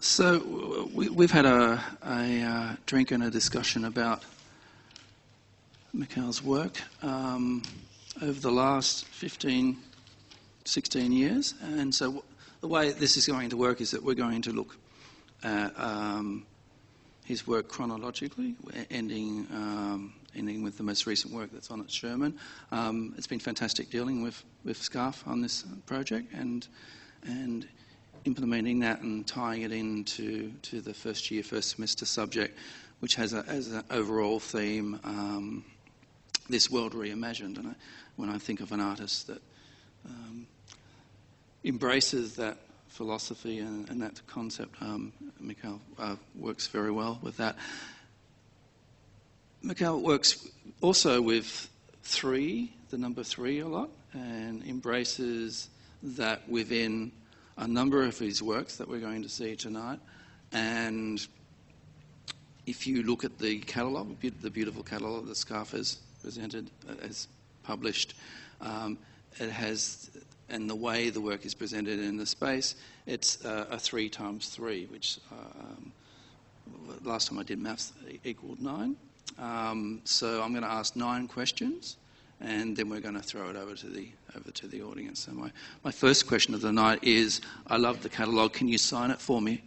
So we, we've had a, a uh, drink and a discussion about Mikhael's work um, over the last 15, 16 years. And so the way this is going to work is that we're going to look at um, his work chronologically, ending um, ending with the most recent work that's on at Sherman. Um, it's been fantastic dealing with, with SCAF on this project and and implementing that and tying it into to the first year, first semester subject, which has a, as an overall theme um, this world reimagined. And I, when I think of an artist that um, embraces that philosophy and, and that concept, um, Mikhael uh, works very well with that. Mikhael works also with three, the number three, a lot, and embraces that within a number of his works that we're going to see tonight. And if you look at the catalogue, the beautiful catalogue that SCAF has presented, uh, has published, um, it has, and the way the work is presented in the space, it's uh, a three times three, which um, last time I did maths equaled nine. Um, so I'm going to ask nine questions, and then we're going to throw it over to the over to the audience. So my, my first question of the night is: I love the catalogue. Can you sign it for me?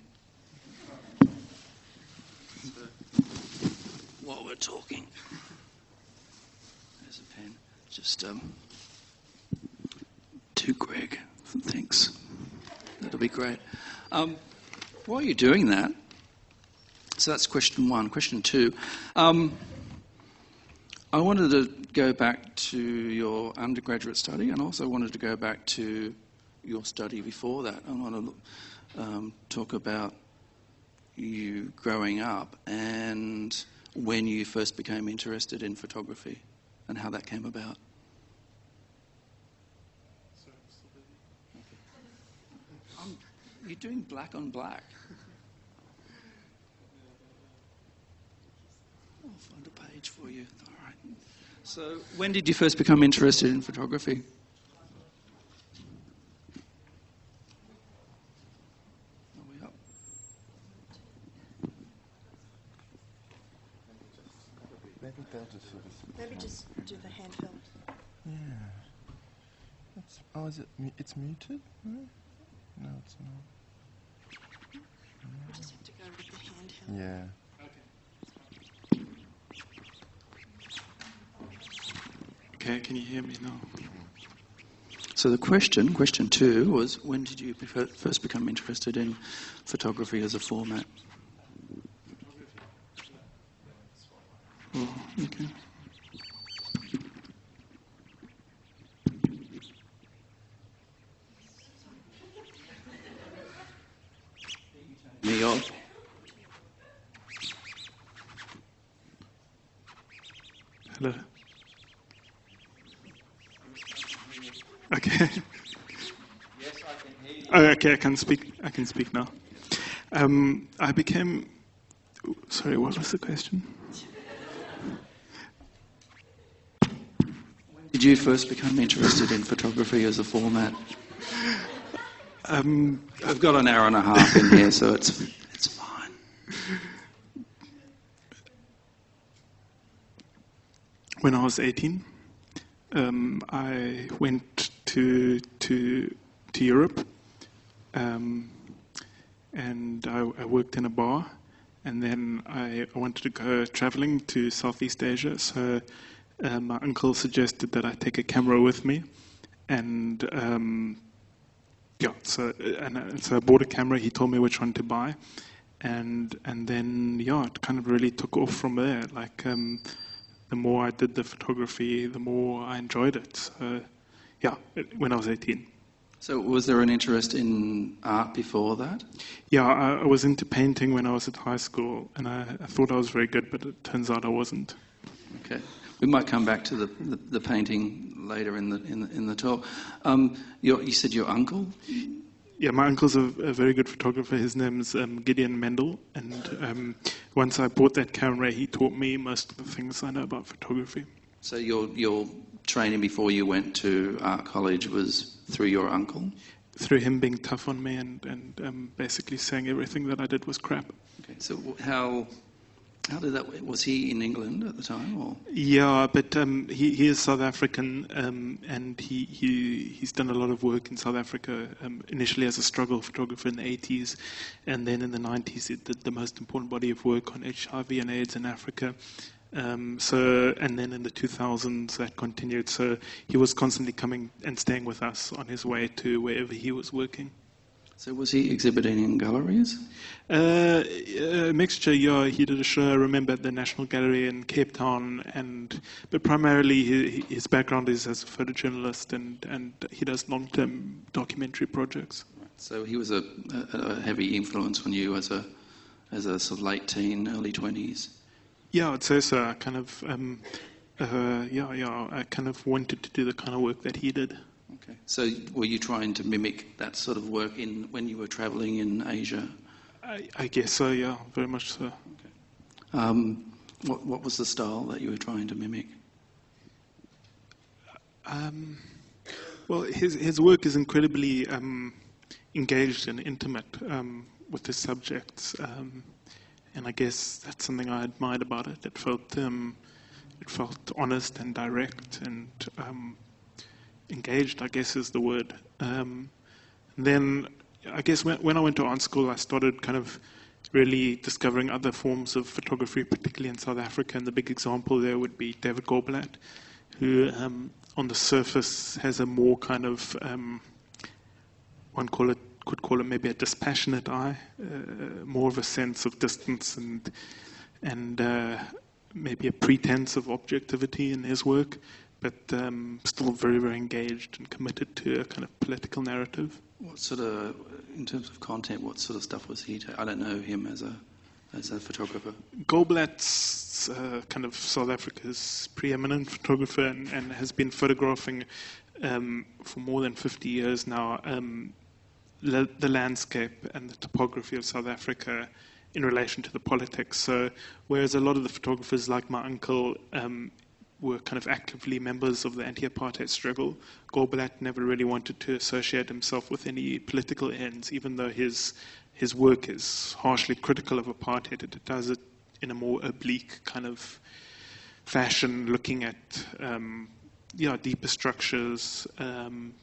while we're talking, there's a pen. Just um, to Greg. Thanks. That'll be great. Um, are you're doing that, so that's question one. Question two. Um, I wanted to go back to your undergraduate study and also wanted to go back to your study before that. I want to um, talk about you growing up and when you first became interested in photography and how that came about. Um, you're doing black on black. I'll find a page for you. All right. So, when did you first become interested in photography? Are we up? Maybe just sort of. Maybe just do the handheld. Yeah. That's, oh, is it? mu- It's muted? No, no it's not. We just have to go with the handheld. Yeah. Okay, can you hear me now? So the question, question two, was when did you first become interested in photography as a format? Oh, okay. Me off. Hello. Okay. Oh, okay, I can speak. I can speak now. Um, I became. Sorry, what was the question? When did you first become interested in photography as a format? Um, I've got an hour and a half in here, so it's it's fine. when I was 18, um, I went to to to Europe, um, and I, I worked in a bar, and then I, I wanted to go traveling to Southeast Asia. So uh, my uncle suggested that I take a camera with me, and um, yeah, so and uh, so I bought a camera. He told me which one to buy, and and then yeah, it kind of really took off from there. Like um, the more I did the photography, the more I enjoyed it. So yeah, when I was 18. So, was there an interest in art before that? Yeah, I, I was into painting when I was at high school, and I, I thought I was very good, but it turns out I wasn't. Okay, we might come back to the, the, the painting later in the in the, in the talk. Um, your, you said your uncle. Yeah, my uncle's a, a very good photographer. His name's um, Gideon Mendel, and um, once I bought that camera, he taught me most of the things I know about photography. So your your training before you went to art college was through your uncle. through him being tough on me and, and um, basically saying everything that I did was crap. Okay, so how how did that? Was he in England at the time, or Yeah, but um, he, he is South African, um, and he, he he's done a lot of work in South Africa. Um, initially as a struggle photographer in the 80s, and then in the 90s, he did the most important body of work on HIV and AIDS in Africa. Um, so, and then in the 2000s, that continued. So he was constantly coming and staying with us on his way to wherever he was working. so? Was he exhibiting in galleries? Uh, a mixture, yeah. He did a show, I remember, at the National Gallery in Cape Town, and but primarily he, his background is as a photojournalist, and, and he does long-term documentary projects. So he was a, a, a heavy influence on you as a as a sort of late teen, early twenties. Yeah, I'd say so. I kind of, um, uh, yeah, yeah. I kind of wanted to do the kind of work that he did. Okay. So were you trying to mimic that sort of work in when you were travelling in Asia? I, I guess so. Yeah, very much so. Um, what what was the style that you were trying to mimic? Um, well, his his work is incredibly um, engaged and intimate um, with his subjects, um, and I guess that's something I admired about it. It felt um, it felt honest and direct and um, engaged. I guess is the word. Um, then I guess when, when I went to art school, I started kind of really discovering other forms of photography, particularly in South Africa. And the big example there would be David Goldblatt, who um, on the surface has a more kind of um, one call it could call it maybe a dispassionate eye, uh, more of a sense of distance and and uh, maybe a pretense of objectivity in his work, but um, still very very engaged and committed to a kind of political narrative. What sort of, in terms of content, what sort of stuff was he? Ta- I don't know him as a as a photographer. Goldblatt's uh, kind of South Africa's preeminent photographer and, and has been photographing um, for more than 50 years now um, the landscape and the topography of South Africa in relation to the politics. So, whereas a lot of the photographers, like my uncle, um, were kind of actively members of the anti-apartheid struggle. Goldblatt never really wanted to associate himself with any political ends, even though his his work is harshly critical of apartheid. It does it in a more oblique kind of fashion, looking at um, yeah deeper structures, um,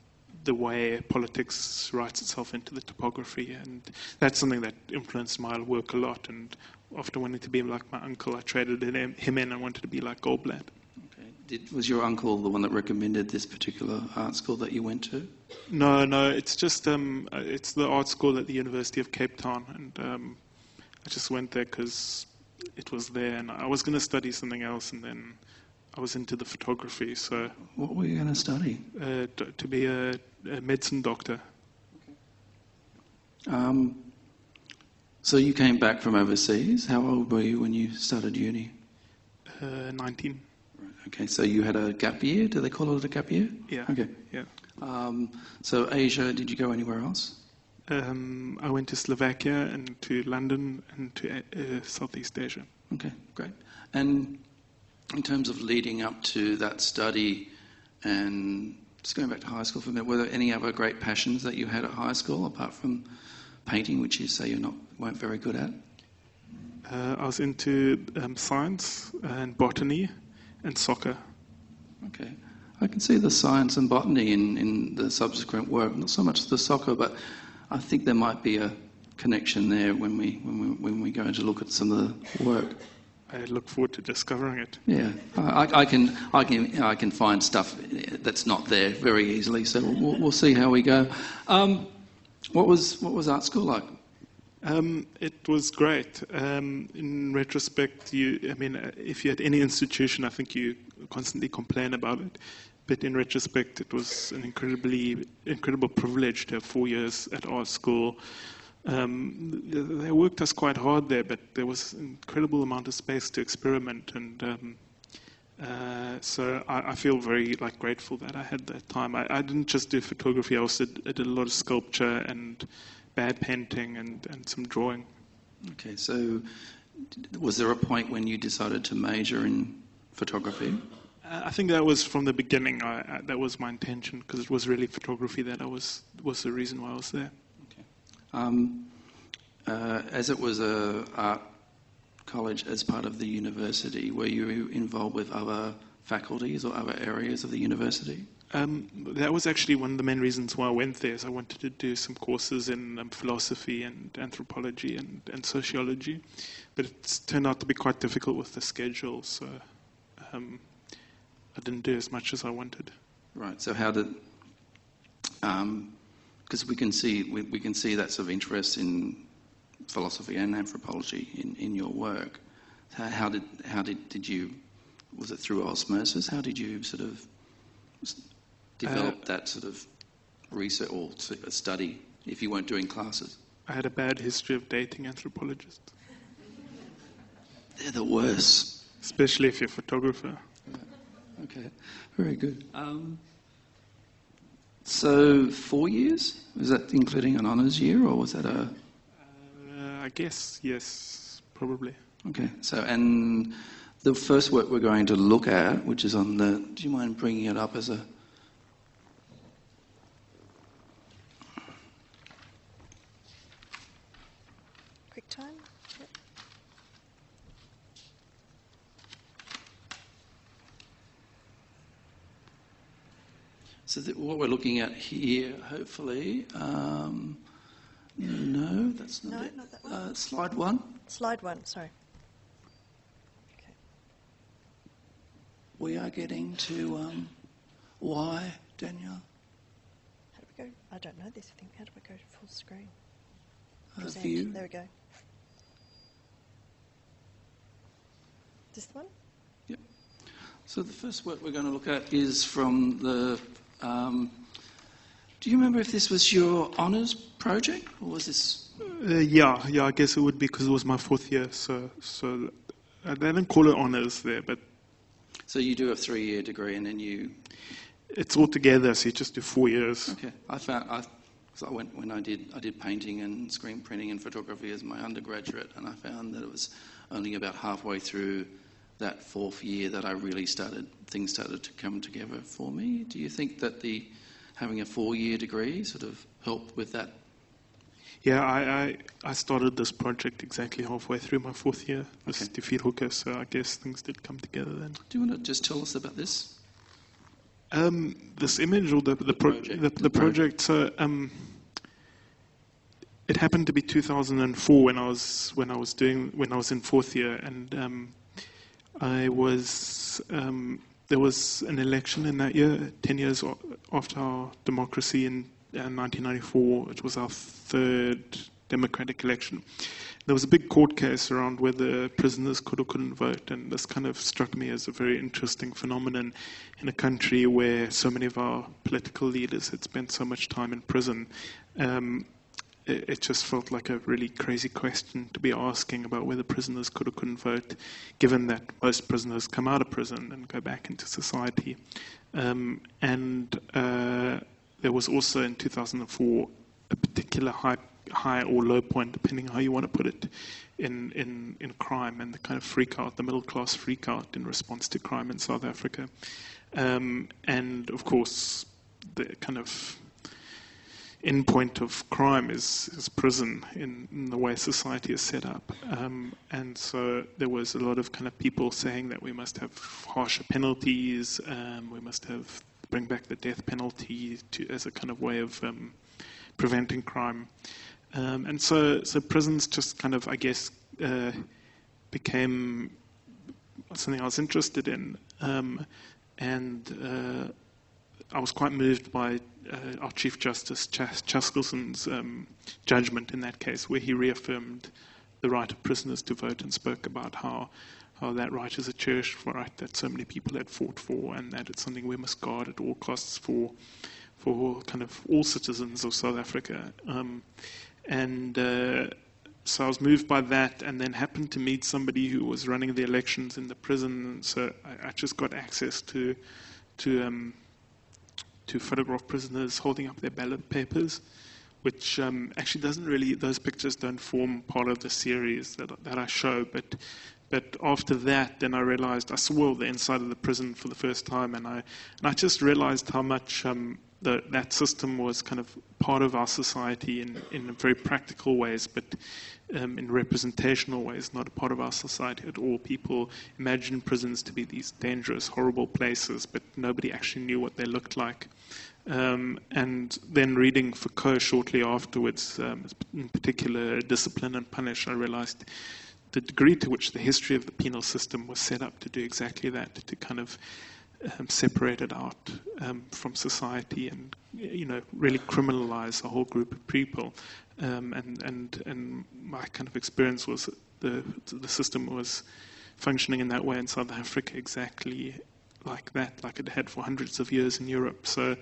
the way politics writes itself into the topography, and that's something that influenced my work a lot. And after wanting to be like my uncle, I traded him him in and wanted to be like Goldblatt. Okay. Did, was your uncle the one that recommended this particular art school that you went to? No, no, it's just um, it's the art school at the University of Cape Town, and um, I just went there because it was there, and I was going to study something else, and then I was into the photography, so What were you going to study? uh, to be a, a medicine doctor. Um, so you came back from overseas. How old were you when you started uni? Uh, 19. Okay, so you had a gap year. Do they call it a gap year? Yeah. Okay. Yeah. Um, so Asia. Did you go anywhere else? Um, I went to Slovakia and to London and to uh, Southeast Asia. Okay, great. And in terms of leading up to that study and just going back to high school for a minute, were there any other great passions that you had at high school apart from painting, which you say you're not weren't very good at? Uh, I was into um, science and botany and soccer. Okay. I can see the science and botany in, in the subsequent work, not so much the soccer, but I think there might be a connection there when we, when we, when we go to look at some of the work. I look forward to discovering it. Yeah, I, I can, I can, I can find stuff that's not there very easily. So we'll, we'll see how we go. Um, what was what was art school like? Um, it was great. Um, in retrospect, you, I mean, uh, if you're at any institution, I think you constantly complain about it. But in retrospect, it was an incredibly incredible privilege to have four years at art school. Um, they worked us quite hard there, but there was an incredible amount of space to experiment, and um, uh, so I, I feel very like grateful that I had that time. I, I didn't just do photography; I also did, I did a lot of sculpture and bad painting and, and some drawing. Okay, so was there a point when you decided to major in photography? Uh, I think that was from the beginning. That was my intention because it was really photography that I was was the reason why I was there. Um, uh, as it was a art college as part of the university, were you involved with other faculties or other areas of the university? Um, that was actually one of the main reasons why I went there. Is I wanted to do some courses in um, philosophy and anthropology and, and sociology, but it's turned out to be quite difficult with the schedule. So um, I didn't do as much as I wanted. Right. So how did? Because we can see we, we can see that sort of interest in philosophy and anthropology in, in your work. How, how did how did did you? Was it through osmosis? How did you sort of s- develop that sort of research or s- study if you weren't doing classes? I had a bad history of dating anthropologists, They're the worst. especially if you're a photographer. Okay, very good. Um, so four years was that including an honours year or was that a? Uh, I guess yes, probably. Okay, so and the first work we're going to look at, which is on the, do you mind bringing it up as a? Quick time. Yep. So what we're looking at here, hopefully, um, no, that's not No, it. not that one. Uh, slide one. Slide one, sorry. Okay. We are getting to um, why, Danielle? How do we go? I don't know this thing. How do we go to full screen? Uh, Present. view. There we go. This one? Yep. So the first work we're going to look at is from the. Um, do you remember if this was your honours project or was this? Uh, yeah, yeah. I guess it would be because it was my fourth year. So, so uh, they didn't call it honors there, but So you do a three-year degree and then you. it's all together. So you just do four years. Okay, I found I. So I went when I did I did painting and screen printing and photography as my undergraduate, and I found that it was only about halfway through that fourth year that I really started things started to come together for me. Do you think that the having a four-year degree sort of helped with that? Yeah, I, I, I started this project exactly halfway through my fourth year, this Okay. Die Vier Hoeke. So I guess things did come together then. Do you want to just tell us about this? Um, this image or the the, pro- project. the, the project. So um, it happened to be 2004 when I was when I was doing when I was in fourth year, and um, I was um, there was an election in that year, 10 years after our democracy in uh, 1994. It was our third democratic election. There was a big court case around whether prisoners could or couldn't vote, and this kind of struck me as a very interesting phenomenon in a country where so many of our political leaders had spent so much time in prison. Um, it, it just felt like a really crazy question to be asking about whether prisoners could or couldn't vote, given that most prisoners come out of prison and go back into society. Um, and uh, there was also in 2004 a particular high, high or low point, depending how you want to put it, in, in, in crime and the kind of freak out, the middle class freak out in response to crime in South Africa. Um, and of course, the kind of end point of crime is, is prison in, in the way society is set up. Um, and so there was a lot of kind of people saying that we must have harsher penalties, um, we must have bring back the death penalty to, as a kind of way of um, preventing crime. Um, and so, so prisons just kind of, I guess, uh, became something I was interested in. Um, and uh, I was quite moved by uh, our Chief Justice Chas- Chaskalson's um, judgment in that case, where he reaffirmed the right of prisoners to vote and spoke about how, how that right is a cherished right that so many people had fought for, and that it's something we must guard at all costs for, for kind of all citizens of South Africa. Um, and uh, so I was moved by that, and then happened to meet somebody who was running the elections in the prison, so I, I just got access to to um, to photograph prisoners holding up their ballot papers, which um, actually doesn't really, those pictures don't form part of the series that, that I show, but, But after that, then I realized I saw the inside of the prison for the first time, and I and I just realized how much um, the, that system was kind of part of our society in in very practical ways, but um, in representational ways, not a part of our society at all. People imagine prisons to be these dangerous, horrible places, but nobody actually knew what they looked like. Um, and then reading Foucault shortly afterwards, um, in particular Discipline and Punish, I realized the degree to which the history of the penal system was set up to do exactly that, to kind of um, separate it out um, from society and you know really criminalize a whole group of people. Um, and and and my kind of experience was the the system was functioning in that way in South Africa exactly like that, like it had for hundreds of years in Europe. So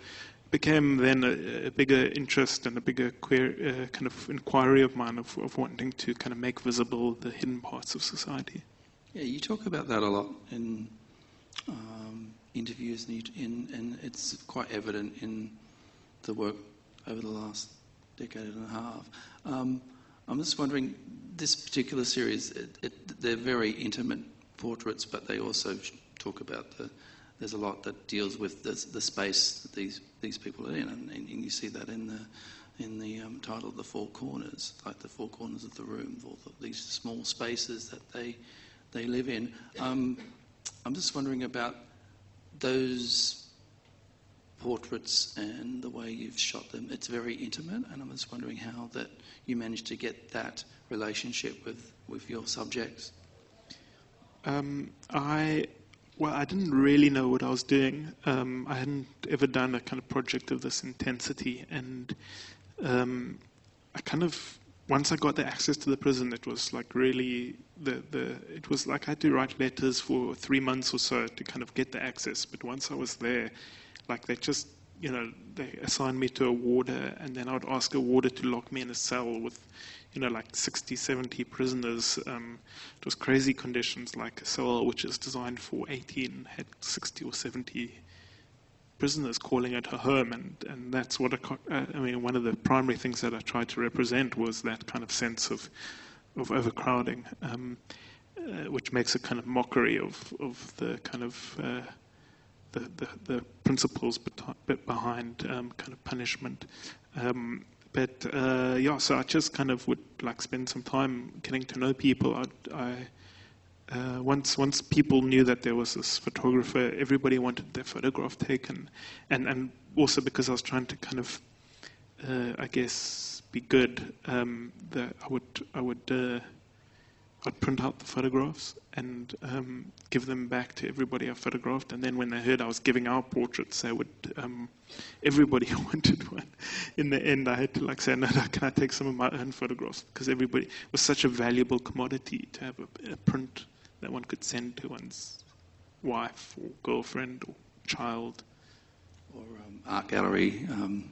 became then a, a, bigger interest and a bigger queer, uh, kind of inquiry of mine of, of, wanting to kind of make visible the hidden parts of society. Yeah, you talk about that a lot in um, interviews, and, in, and, it's quite evident in the work over the last decade and a half. Um, I'm just wondering, this particular series, it, it, they're very intimate portraits, but they also talk about the there's a lot that deals with the, the space that these these people are in, and, and you see that in the in the um, title, the four corners, like the four corners of the room, all the, these small spaces that they they live in. Um, I'm just wondering about those portraits and the way you've shot them. It's very intimate, and I'm just wondering how that you managed to get that relationship with with your subjects. Um, I well, I didn't really know what I was doing. Um, I hadn't ever done a kind of project of this intensity, and um, I kind of once I got the access to the prison, it was like really the the it was like I had to write letters for three months or so to kind of get the access. But once I was there, like they just you know they assigned me to a warder, and then I would ask a warder to lock me in a cell with you know, like 60, 70 prisoners. Um, it was crazy conditions, like a cell which is designed for 18 had 60 or 70 prisoners calling it a home, and, and that's what I, uh, I mean. One of the primary things that I tried to represent was that kind of sense of of overcrowding, um, uh, which makes a kind of mockery of of the kind of uh, the, the, the principles behind um, kind of punishment. Um, but uh, yeah, so I just kind of would like spend some time getting to know people. I'd, I, uh, once once people knew that there was this photographer, everybody wanted their photograph taken, and and also because I was trying to kind of, uh, I guess, be good. Um, that I would I would uh, I'd print out the photographs and um, give them back to everybody I photographed. And then when they heard I was giving out portraits, they would. Um, everybody wanted one. In the end, I had to like say, no, no, can I take some of my own photographs? Because everybody was such a valuable commodity to have a, a print that one could send to one's wife or girlfriend or child. Or um, art gallery. Um,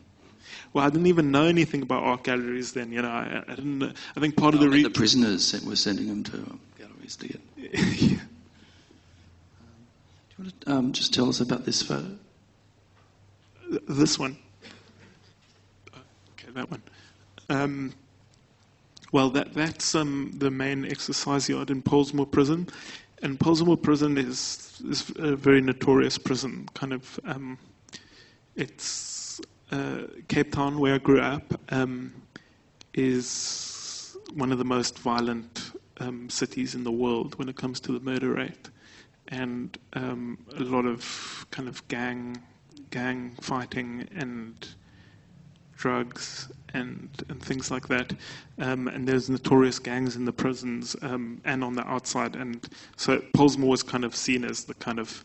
well, I didn't even know anything about art galleries then. You know, I, I didn't. I think part of the reason the prisoners were sending them to um, galleries to get. yeah. do you want to um, just tell us about this photo? This one. Okay, that one. Um, well, that, that's um, the main exercise yard in Pollsmoor Prison. And Pollsmoor Prison is, is a very notorious prison. Kind of, um, it's uh, Cape Town, where I grew up, um, is one of the most violent um, cities in the world when it comes to the murder rate, and um, a lot of kind of gang gang fighting and drugs and and things like that. Um, and there's notorious gangs in the prisons um, and on the outside, and so Pollsmoor was kind of seen as the kind of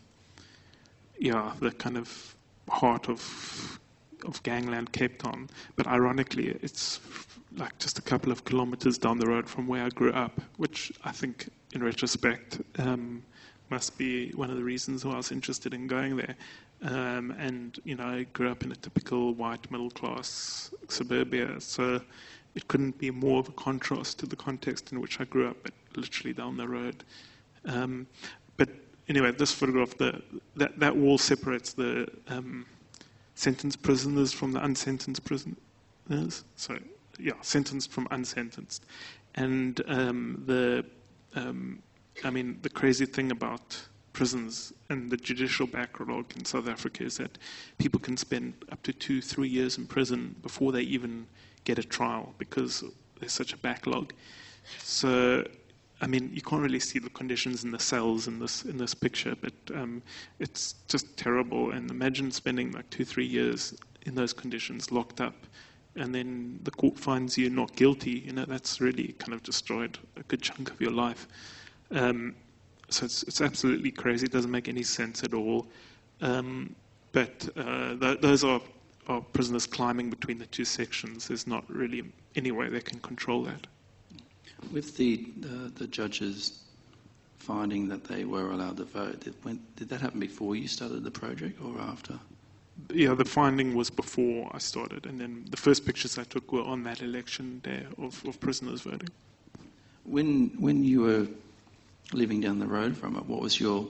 yeah the kind of heart of of gangland Cape Town, but ironically, it's like just a couple of kilometers down the road from where I grew up, which I think, in retrospect, um, must be one of the reasons why I was interested in going there. Um, and you know, grew up in a typical white middle class suburbia, so it couldn't be more of a contrast to the context in which I grew up, but literally down the road. Um, but anyway, this photograph, the, that that wall separates the um, sentenced prisoners from the unsentenced prisoners. So, yeah, sentenced from unsentenced. And um, the um, I mean, the crazy thing about prisons and the judicial backlog in South Africa is that people can spend up to two, three years in prison before they even get a trial because there's such a backlog. So, I mean, you can't really see the conditions in the cells in this in this picture, but um, it's just terrible. And imagine spending like two, three years in those conditions, locked up, and then the court finds you not guilty. You know, that's really kind of destroyed a good chunk of your life. Um, so it's, it's absolutely crazy. It doesn't make any sense at all. Um, but uh, th- those are, are prisoners climbing between the two sections. There's not really any way they can control that. With the, the, the judges finding that they were allowed to vote, did, when, did that happen before you started the project or after? Yeah, the finding was before I started, and then the first pictures I took were on that election day of, of prisoners voting. When, when you were living down the road from it, what was your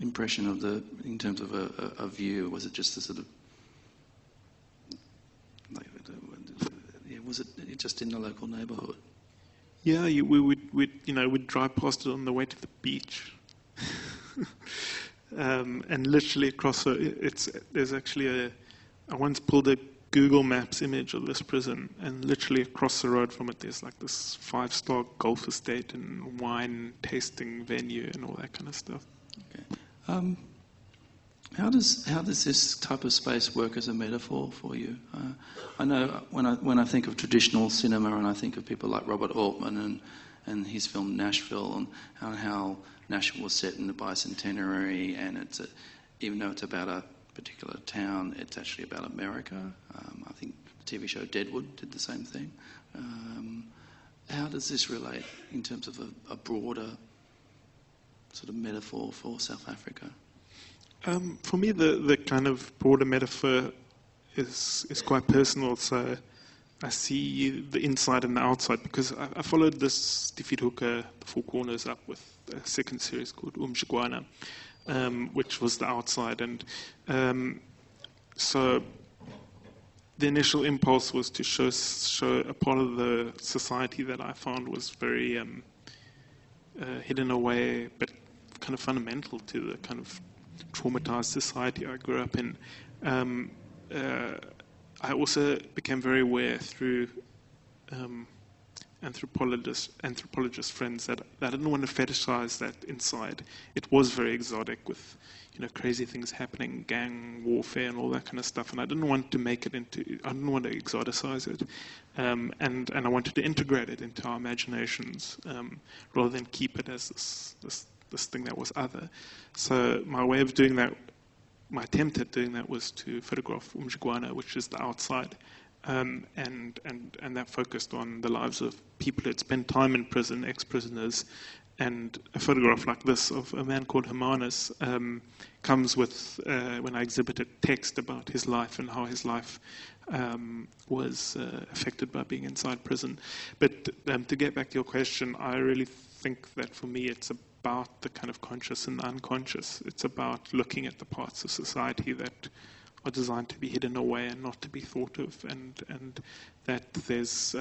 impression of the, in terms of a, a, a view? Was it just a sort of, like, was it just in the local neighbourhood? Yeah, you, we would, we'd, you know, we'd drive past it on the way to the beach. um, and literally across the, it's, there's actually a, I once pulled a Google Maps image of this prison, and literally across the road from it, there's like this five star golf estate and wine tasting venue and all that kind of stuff. Okay. Um, how does how does this type of space work as a metaphor for you? Uh, I know when I when I think of traditional cinema and I think of people like Robert Altman and and his film Nashville and how, how Nashville was set in the bicentenary and it's a, even though it's about a particular town, it's actually about America. Um, I think the TV show Deadwood did the same thing. Um, how does this relate in terms of a, a, broader sort of metaphor for South Africa? Um, for me, the, the kind of broader metaphor is is quite personal. So I see the inside and the outside because I, I followed this Die Vier Hoeke, The Four Corners, up with a second series called Umjiegwana um, which was the outside. And um, so the initial impulse was to show, show a part of the society that I found was very um, uh, hidden away, but kind of fundamental to the kind of traumatized society I grew up in. Um, uh, I also became very aware through um, anthropologist anthropologist friends that, that I didn't want to fetishize that inside. It was very exotic with you know crazy things happening, gang warfare and all that kind of stuff, and I didn't want to make it into I didn't want to exoticize it, um, and and I wanted to integrate it into our imaginations um, rather than keep it as this, this this thing that was other. So my way of doing that. My attempt at doing that was to photograph Umjiegwana, which is the outside, um, and, and, and that focused on the lives of people who had spent time in prison, ex prisoners. And a photograph like this of a man called Hermanus um, comes with, uh, when I exhibited text about his life and how his life um, was uh, affected by being inside prison. But um, to get back to your question, I really think that for me it's about the kind of conscious and unconscious. It's about looking at the parts of society that are designed to be hidden away and not to be thought of, and and that there's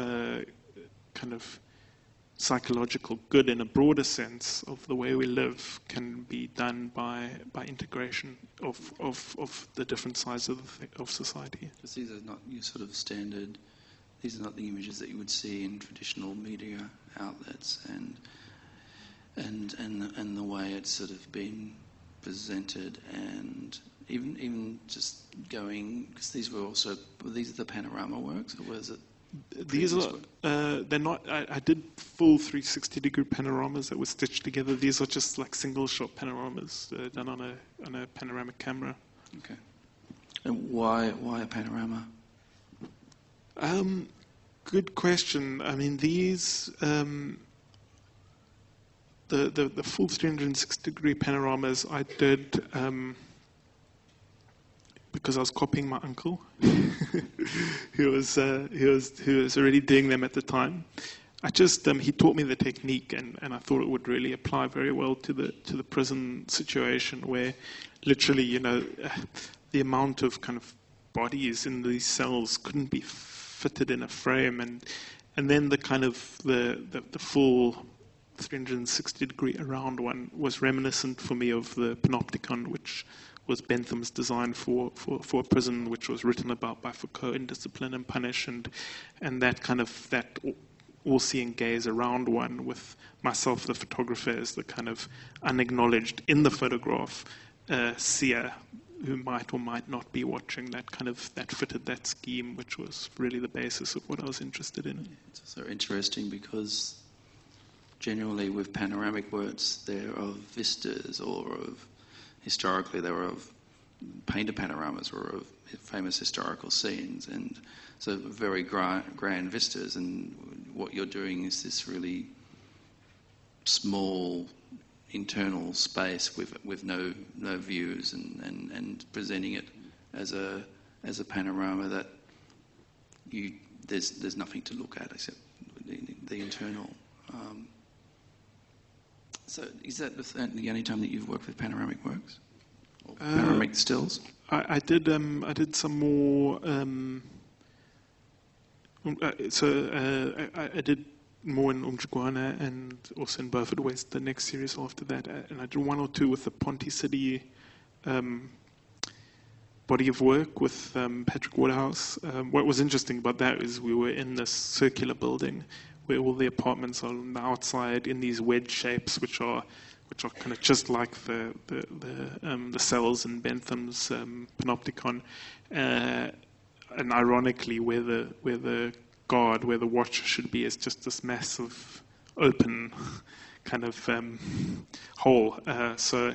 kind of psychological good in a broader sense of the way we live can be done by by integration of of, of the different sides of the, of society. Because these are not your sort of standard. These are not the images that you would see in traditional media outlets, and and and and the way it's sort of been presented and even even just going because these were also these are the panorama works or was it these are uh, they're not I, I, did full 360 degree panoramas that were stitched together. These are just like single shot panoramas uh, done on a on a panoramic camera. Okay. And why why a panorama? Um, good question. I mean these um, the, the, the full 360 degree panoramas I did um, because I was copying my uncle, who was uh, who was who was already doing them at the time. I just um, he taught me the technique, and, and I thought it would really apply very well to the to the prison situation, where literally, you know, the amount of kind of bodies in these cells couldn't be fitted in a frame, and and then the kind of the the, the full 360 degree around one was reminiscent for me of the Panopticon, which was Bentham's design for, for, for a prison, which was written about by Foucault in Discipline and Punish, and, and that kind of that all-seeing gaze around one with myself, the photographer, as the kind of unacknowledged in the photograph uh, seer who might or might not be watching that kind of that fitted that scheme, which was really the basis of what I was interested in. It's interesting because generally with panoramic works, they're of vistas or of historically they were of painted panoramas or of famous historical scenes, and so very grand, grand vistas. And what you're doing is this really small internal space with with no no views and, and, and presenting it as a as a panorama that you there's there's nothing to look at except the, the internal. Um, so is that the, the, only time that you've worked with panoramic works or uh, panoramic stills? I, I did um, I did some more. Um, um uh, so uh, I, I did more in Umjiegwana and also in Beaufort West the next series after that. Uh, and I did one or two with the Ponte City um, body of work with um, Patrick Waterhouse. Um, what was interesting about that is we were in this circular building where all the apartments are on the outside in these wedge shapes, which are which are kind of just like the the the, um, the cells in Bentham's um, Panopticon. Uh, and ironically, where the where the guard where the watch should be is just this massive open kind of um, hole. Uh, so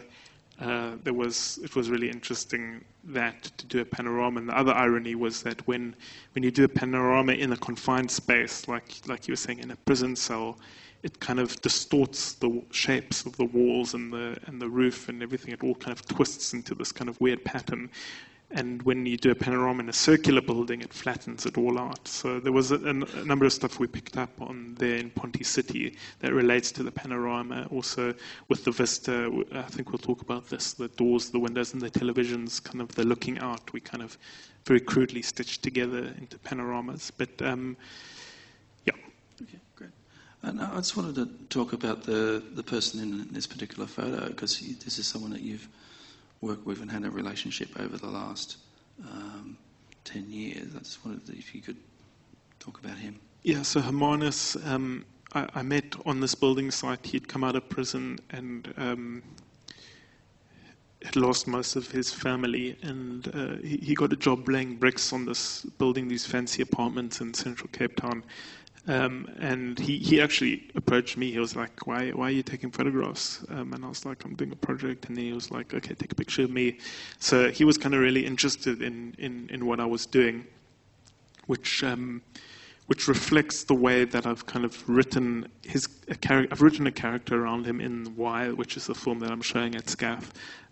uh, there was it was really interesting that to do a panorama. And the other irony was that when when you do a panorama in a confined space, like like you were saying in a prison cell, it kind of distorts the shapes of the walls and the and the roof and everything. It all kind of twists into this kind of weird pattern. And when you do a panorama in a circular building, it flattens it all out. So there was a, a, number of stuff we picked up on there in Ponte City that relates to the panorama. Also with the vista, I think we'll talk about this, the doors, the windows, and the televisions, kind of the looking out, we kind of very crudely stitched together into panoramas. But um, yeah. Okay, great. And I just wanted to talk about the, the person in this particular photo, because this is someone that you've worked with and had a relationship over the last um, 10 years. I just wondered if you could talk about him. Yeah, so Hermanus, um, I, I, met on this building site. He'd come out of prison and um, had lost most of his family, and uh, he, he, got a job laying bricks on this building, these fancy apartments in central Cape Town. Um, and he, he actually approached me. He was like, why, why are you taking photographs? Um, and I was like, I'm doing a project. And he was like, okay, take a picture of me. So he was kind of really interested in, in, in what I was doing, which, um, which reflects the way that I've kind of written his, a char- I've written a character around him in WYE, which is the film that I'm showing at SCAF.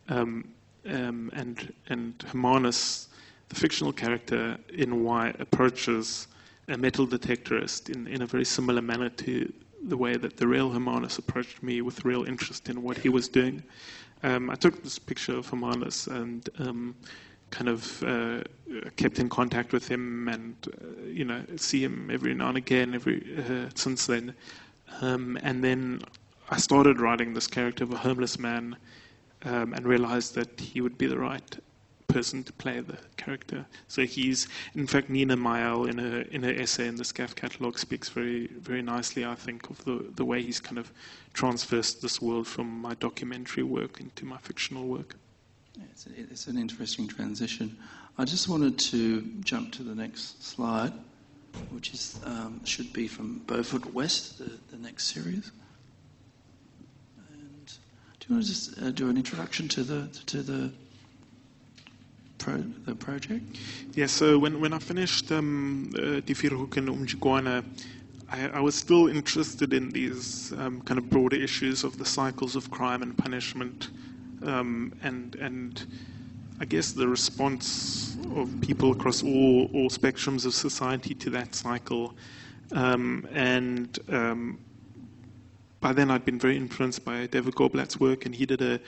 Um, um, and, and Hermanus, the fictional character in WYE, approaches a metal detectorist in, in a very similar manner to the way that the real Hermanus approached me with real interest in what he was doing. Um, I took this picture of Hermanus and um, kind of uh, kept in contact with him and, uh, you know, see him every now and again every uh, since then. Um, and then I started writing this character of a homeless man um, and realized that he would be the right person to play the character. So he's, in fact, Nina Mayel in her in her essay in the SCAF catalogue speaks very very nicely, I think, of the the way he's kind of transversed this world from my documentary work into my fictional work. It's, a, it's an interesting transition. I just wanted to jump to the next slide, which is um, should be from Beaufort West, the, the next series. And do you want to just uh, do an introduction to the to the pro- the project? Yeah, so when, when I finished um, uh, and Umjiegwana, I, I, was still interested in these um, kind of broader issues of the cycles of crime and punishment, um, and and I guess the response of people across all all spectrums of society to that cycle, um, and um, by then I'd been very influenced by David Goldblatt's work, and he did a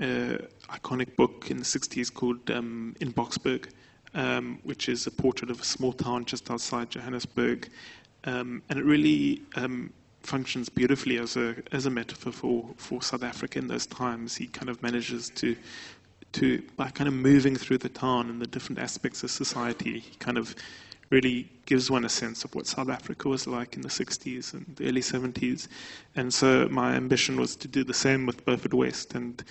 uh, iconic book in the 60s called um, In Boksburg, um, which is a portrait of a small town just outside Johannesburg. Um, and it really um, functions beautifully as a as a metaphor for, for South Africa in those times. He kind of manages to to by kind of moving through the town and the different aspects of society, he kind of really gives one a sense of what South Africa was like in the 60s and the early 70s. And so my ambition was to do the same with Beaufort West. And,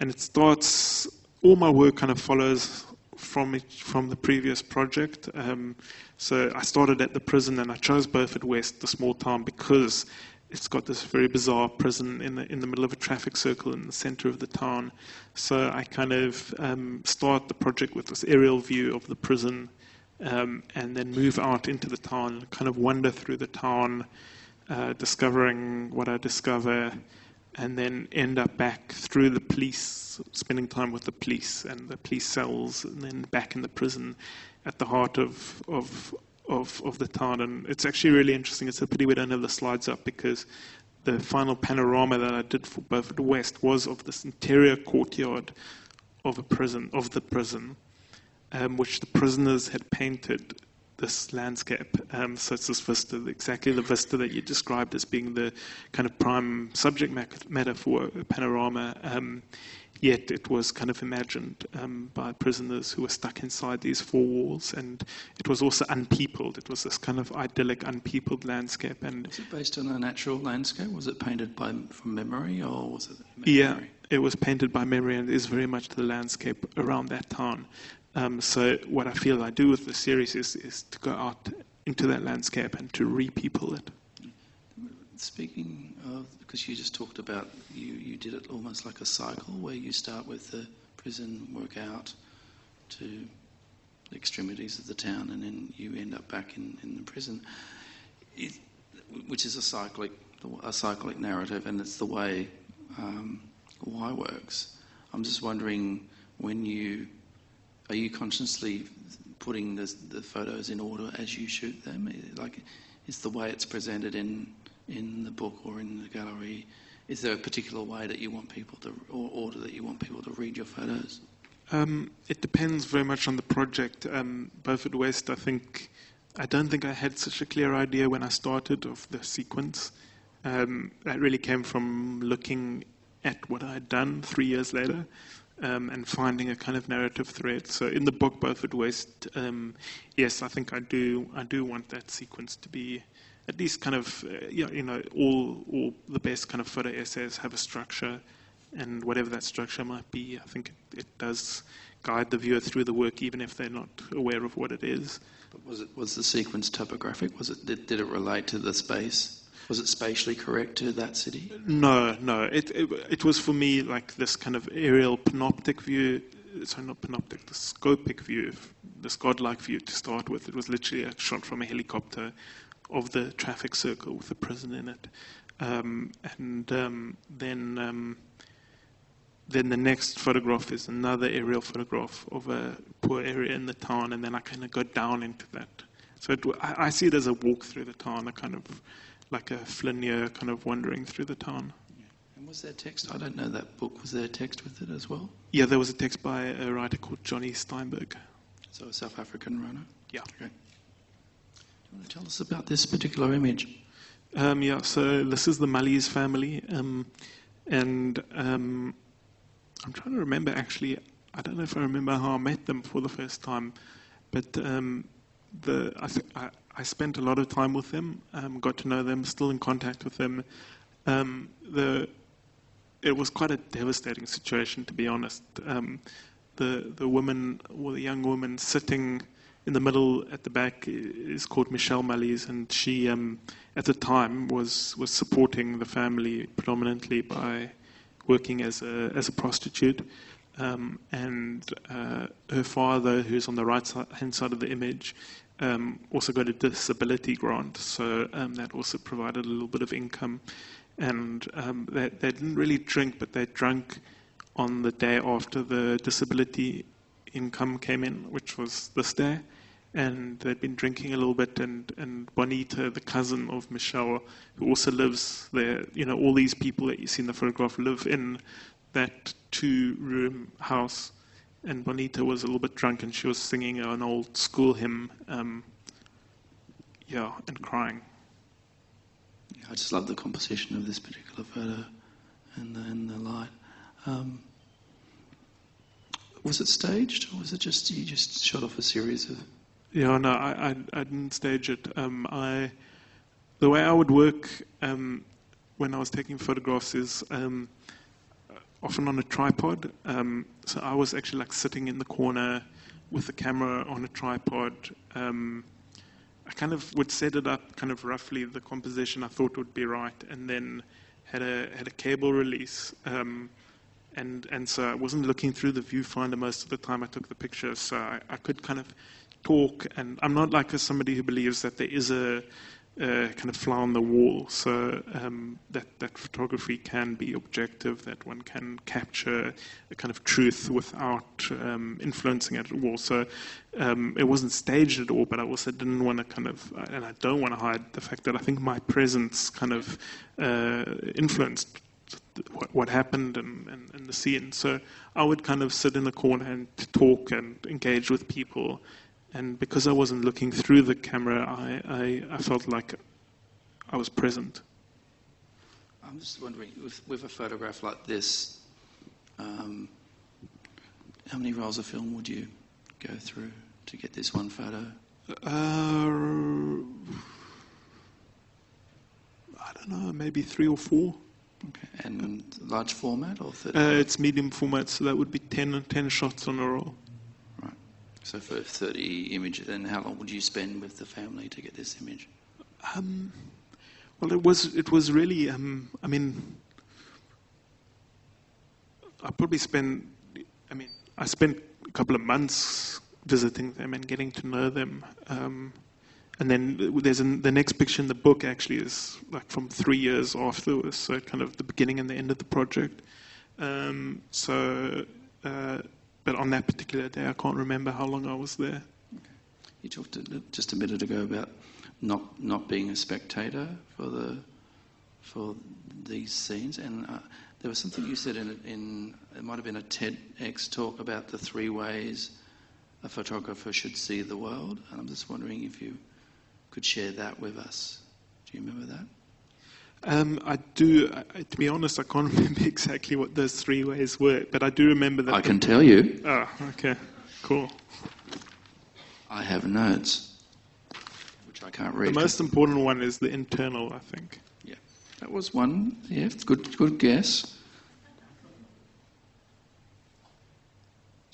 and it starts, all my work kind of follows from, it, from the previous project. Um, so I started at the prison and I chose Beaufort West, the small town, because it's got this very bizarre prison in the in the middle of a traffic circle in the center of the town. So I kind of um, start the project with this aerial view of the prison, um, and then move out into the town, kind of wander through the town, uh, discovering what I discover, and then end up back through the police, spending time with the police and the police cells, and then back in the prison, at the heart of of of, of the town. And it's actually really interesting. It's a pity we don't have the slides up because the final panorama that I did for Beaufort West was of this interior courtyard of a prison, of the prison, um, which the prisoners had painted this landscape. Um, so it's this vista, exactly the vista that you described as being the kind of prime subject matter for a panorama. Um, yet it was kind of imagined um, by prisoners who were stuck inside these four walls, and it was also unpeopled. It was this kind of idyllic, unpeopled landscape. And was it based on a natural landscape? Was it painted by from memory, or was it? Memory? Yeah, it was painted by memory, and is very much the landscape around that town. Um, so what I feel I do with the series is is to go out into that landscape and to re-people it. Speaking of, because you just talked about you, you did it almost like a cycle where you start with the prison, work out to the extremities of the town, and then you end up back in, in the prison, it, which is a cyclic a cyclic narrative, and it's the way um, Y works. I'm just wondering when you are you consciously putting the, the photos in order as you shoot them, like is the way it's presented in in the book or in the gallery? Is there a particular way that you want people to, or order that you want people to read your photos? Um, it depends very much on the project. Um, Beaufort West, I think, I don't think I had such a clear idea when I started of the sequence. Um, that really came from looking at what I had done three years later um, and finding a kind of narrative thread. So in the book Beaufort West, um, yes, I think I do. I do want that sequence to be at least kind of, uh, you know, all, all the best kind of photo essays have a structure, and whatever that structure might be, I think it, it does guide the viewer through the work, even if they're not aware of what it is. But was it was the sequence topographic? Was it did, did it relate to the space? Was it spatially correct to that city? No, no. It, it, it was for me like this kind of aerial panoptic view. Sorry, not panoptic, the scopic view, this godlike view to start with. It was literally a shot from a helicopter of the traffic circle with the prison in it. Um, and um, then, um, then the next photograph is another aerial photograph of a poor area in the town, and then I kind of go down into that. So it, I, I, see it as a walk through the town, a kind of like a flâneur kind of wandering through the town. And was there text? I don't know that book. Was there a text with it as well? Yeah, there was a text by a writer called Jonny Steinberg. So a South African writer? Yeah. Okay Do you want to tell us about this particular image? Um, yeah, so this is the Mullies family, um, and um, I'm trying to remember actually. I don't know if I remember how I met them for the first time, but um, the I, th- I, I, spent a lot of time with them, um, got to know them, still in contact with them. Um, the it was quite a devastating situation, to be honest. the the woman, or the young woman, sitting in the middle at the back is called Michelle Mullies, and she, um, at the time, was was supporting the family predominantly by working as a as a prostitute. Um, and uh, her father, who's on the right hand side of the image, um, also got a disability grant, so um, that also provided a little bit of income. And um, they, they didn't really drink, but they drank on the day after the disability income came in, which was this day and they'd been drinking a little bit. And, and Bonita, the cousin of Michelle, who also lives there, you know, all these people that you see in the photograph live in that two room house. And Bonita was a little bit drunk and she was singing an old school hymn, um, yeah, and crying. Yeah. I just love the composition of this particular photo and the, and the light. Um, was it staged, or was it just you just shot off a series of? Yeah, no, I, I, I didn't stage it. Um, I, the way I would work um, when I was taking photographs is um, often on a tripod. Um, so I was actually like sitting in the corner with the camera on a tripod. Um, I kind of would set it up kind of roughly the composition I thought would be right, and then had a had a cable release. Um, and and so I wasn't looking through the viewfinder most of the time I took the picture, so I, I could kind of talk. And I'm not like a, somebody who believes that there is a, a kind of fly on the wall, so um, that that photography can be objective, that one can capture a kind of truth without um, influencing it at all. So um, it wasn't staged at all, but I also didn't want to kind of, and I don't want to hide the fact that I think my presence kind of uh, influenced what, what happened and, and, and, the scene. So I would kind of sit in the corner and talk and engage with people. And because I wasn't looking through the camera, I, I, I felt like I was present. I'm just wondering, with, with a photograph like this, um, how many rolls of film would you go through to get this one photo? Uh, I don't know, maybe three or four. Okay. And large format or 30? Uh, it's medium format, so that would be 10, 10 shots on a roll. So for 30 images, then how long would you spend with the family to get this image? Um, well, it was it was really. Um, I mean, I probably spent. I mean, I spent a couple of months visiting them and getting to know them. Um, and then there's an, the next picture in the book actually is like from three years afterwards, so kind of the beginning and the end of the project. Um, so, uh, but on that particular day, I can't remember how long I was there. Okay. You talked just a minute ago about not not being a spectator for the for these scenes, and uh, there was something you said in, in it might have been a TEDx talk about the three ways a photographer should see the world, and I'm just wondering if you could share that with us. Do you remember that? Um, I do. I, to be honest, I can't remember exactly what those three ways were, but I do remember that. I can tell you. Oh, okay, cool. I have notes, which I can't read. The most important one is the internal, I think. Yeah, that was one. Yeah, good, good guess.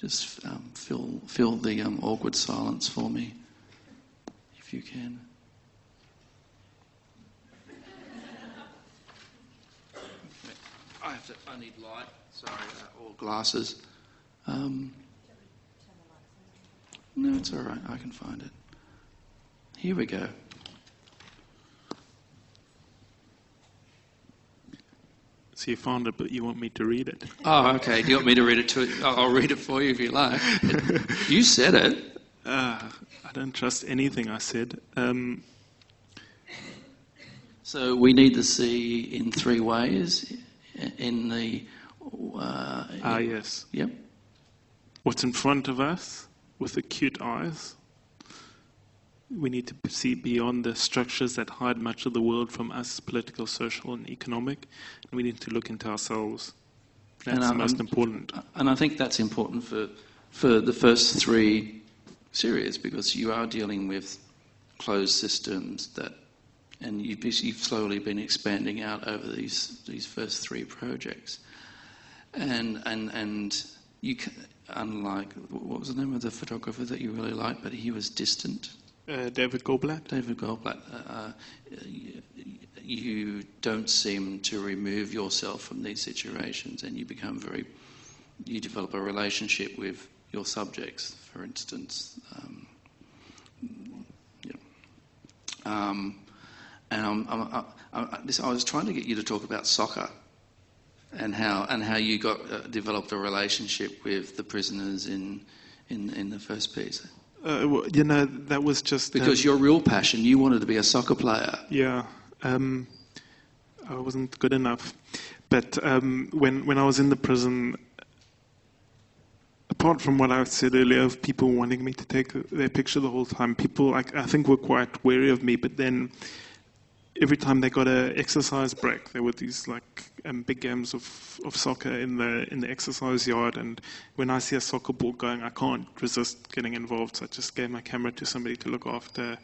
Just um, fill fill the um, awkward silence for me, if you can. I. Need light. Sorry, uh, or glasses. Um, no, it's all right. I can find it. Here we go. So you found it, but you want me to read it? Oh, okay. Do you want me to read it to? I'll read it for you if you like. you said it. Uh, I don't trust anything I said. Um, so we need to see in three ways in the. Uh, ah, yes. Yep. What's in front of us with acute eyes. We need to see beyond the structures that hide much of the world from us, political, social, and economic. And we need to look into ourselves. That's and, the most important. And I think that's important for, for the first three series because you are dealing with closed systems that and you've, you've slowly been expanding out over these these first three projects, and and and you can, unlike what was the name of the photographer that you really liked, but he was distant. Uh, David Goldblatt. David Goldblatt. Uh, uh you, you don't seem to remove yourself from these situations, and you become very. You develop a relationship with your subjects, for instance. Um, yeah. Um, and I'm, I'm, I'm, i was trying to get you to talk about soccer and how and how you got uh, developed a relationship with the prisoners in in, in the first piece. Uh, well, you know, that was just because um, your real passion. You wanted to be a soccer player. Yeah, um, I wasn't good enough. But um, when when I was in the prison, apart from what I said earlier of people wanting me to take their picture the whole time, people I, I think were quite wary of me. But then every time they got an exercise break, there were these like um, big games of, of soccer in the in the exercise yard. And when I see a soccer ball going, I can't resist getting involved. So I just gave my camera to somebody to look after.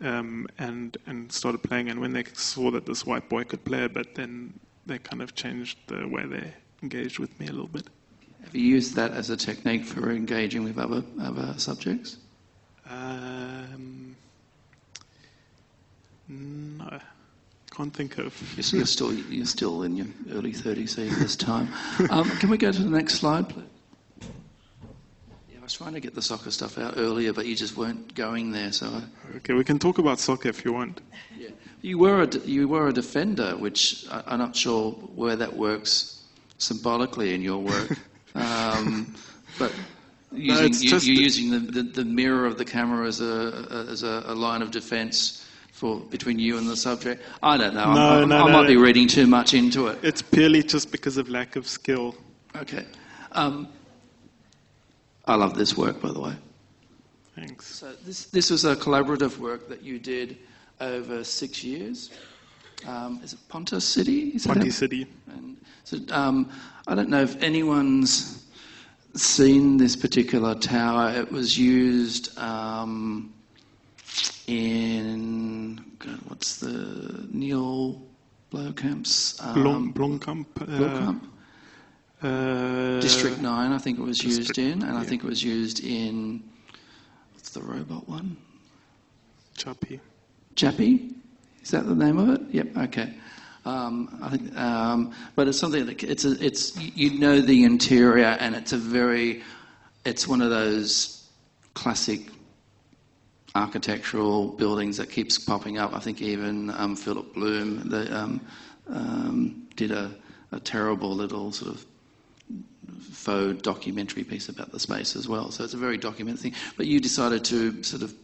Um, and and started playing. And when they saw that this white boy could play but then they kind of changed the way they engaged with me a little bit. Have you used that as a technique for engaging with other other subjects? Um, no, can't think of. You're, you're still you're still in your early 30s so this time. Um, can we go to the next slide, please? Yeah, I was trying to get the soccer stuff out earlier, but you just weren't going there. So, I, Okay, we can talk about soccer if you want. yeah. you were a you were a defender, which I, I'm not sure where that works symbolically in your work. um, but using, it's you, you're using the, the, the mirror of the camera as a as a, a line of defence for between you and the subject. I don't know. No, I, I, no, I no. might be reading too much into it. It's purely just because of lack of skill. Okay. Um, I love this work, by the way. Thanks. So this this was a collaborative work that you did over six years. Um, is it Ponte City? Is that City. And so um, I don't know if anyone's seen this particular tower. It was used um, in God, what's the Neil Blomkamp's um, Blom, Blomkamp. Uh, Blomkamp? uh, District 9, I think it was used in, and I think it was used in, what's the robot one? Chappie. Chappie? Is that the name of it? Yep, okay. Um, I think, um, but it's something that it's a, it's you know the interior, and it's a very, it's one of those classic architectural buildings that keeps popping up. I think even um, Philip Bloom the, um, um, did a, a terrible little sort of faux documentary piece about the space as well. So it's a very documented thing. But you decided to sort of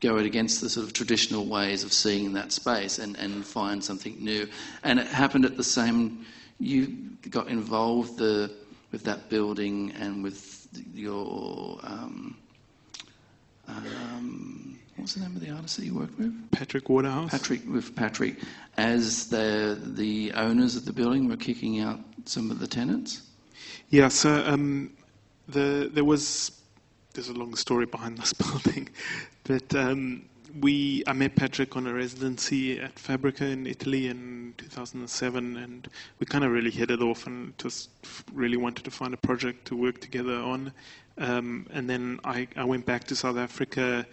go it against the sort of traditional ways of seeing that space and, and find something new. And it happened at the same. You got involved the, with that building and with your. Um, um, what's the name of the artist that you worked with? Patrick Waterhouse. Patrick with Patrick, as the the owners of the building were kicking out some of the tenants. Yeah, so um, the, there was there's a long story behind this building, but um, we I met Patrick on a residency at Fabrica in Italy in 2007, and we kind of really hit it off and just really wanted to find a project to work together on. Um, and then I, I went back to South Africa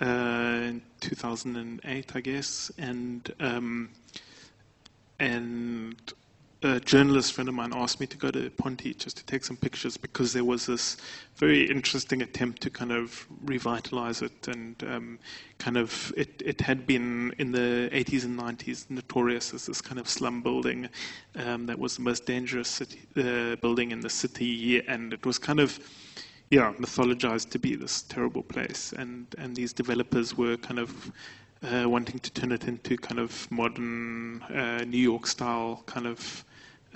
uh, in 2008, I guess, and um, and a journalist friend of mine asked me to go to Ponte just to take some pictures because there was this very interesting attempt to kind of revitalize it and um, kind of it, it had been in the 80s and 90s notorious as this kind of slum building um, that was the most dangerous city, uh, building in the city and it was kind of yeah mythologized to be this terrible place and and these developers were kind of uh, wanting to turn it into kind of modern uh, New York style kind of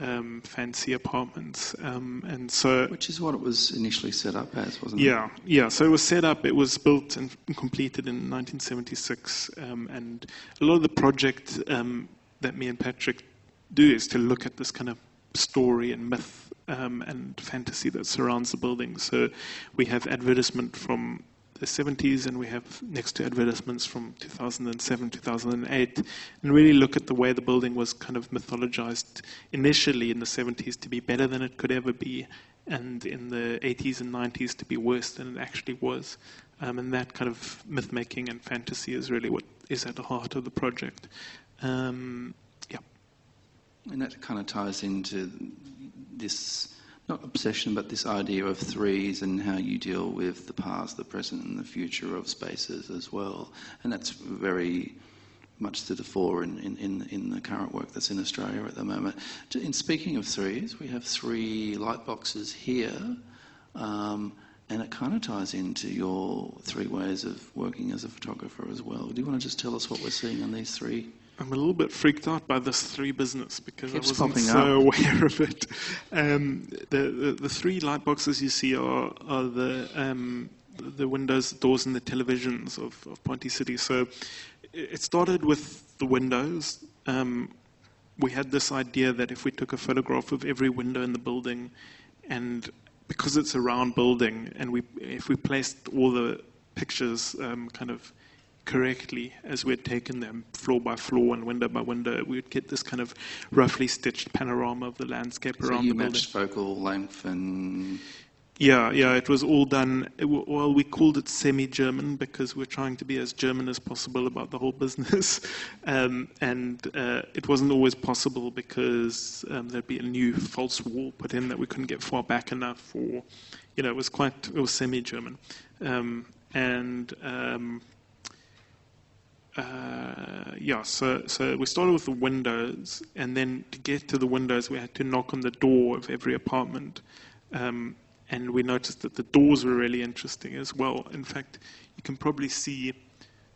um, fancy apartments. Um, and so, Which is what it was initially set up as, wasn't it? yeah, yeah. So it was set up. It was built and completed in 1976. Um, and a lot of the project um, that me and Patrick do is to look at this kind of story and myth um, and fantasy that surrounds the building. So we have advertisement from the 70s and we have next to advertisements from 2007 2008 and really look at the way the building was kind of mythologized initially in the 70s to be better than it could ever be and in the 80s and 90s to be worse than it actually was. Um, and that kind of myth making and fantasy is really what is at the heart of the project. Um, yeah. And that kind of ties into this, not obsession, but this idea of threes and how you deal with the past, the present, and the future of spaces as well. And that's very much to the fore in, in, in, the current work that's in Australia at the moment. In speaking of threes, we have three light boxes here. Um, and it kind of ties into your three ways of working as a photographer as well. Do you want to just tell us what we're seeing on these three? I'm a little bit freaked out by this three business because Keeps I wasn't so up. aware of it. Um, the, the the three light boxes you see are are the um, the windows, doors, and the televisions of, of Ponte City. So it it started with the windows um, we had this idea that if we took a photograph of every window in the building, and because it's a round building, and we if we placed all the pictures um, kind of correctly as we had taken them floor by floor and window by window, we would get this kind of roughly stitched panorama of the landscape So around the building. matched focal length and Yeah, yeah, it was all done. Well, we called it semi-German because we're trying to be as German as possible about the whole business, um, and uh, it wasn't always possible because um, there'd be a new false wall put in that we couldn't get far back enough for. You know, it was quite it was semi-German, um, and. Uh, yeah, so so we started with the windows, and then to get to the windows, we had to knock on the door of every apartment, um, and we noticed that the doors were really interesting as well. In fact, you can probably see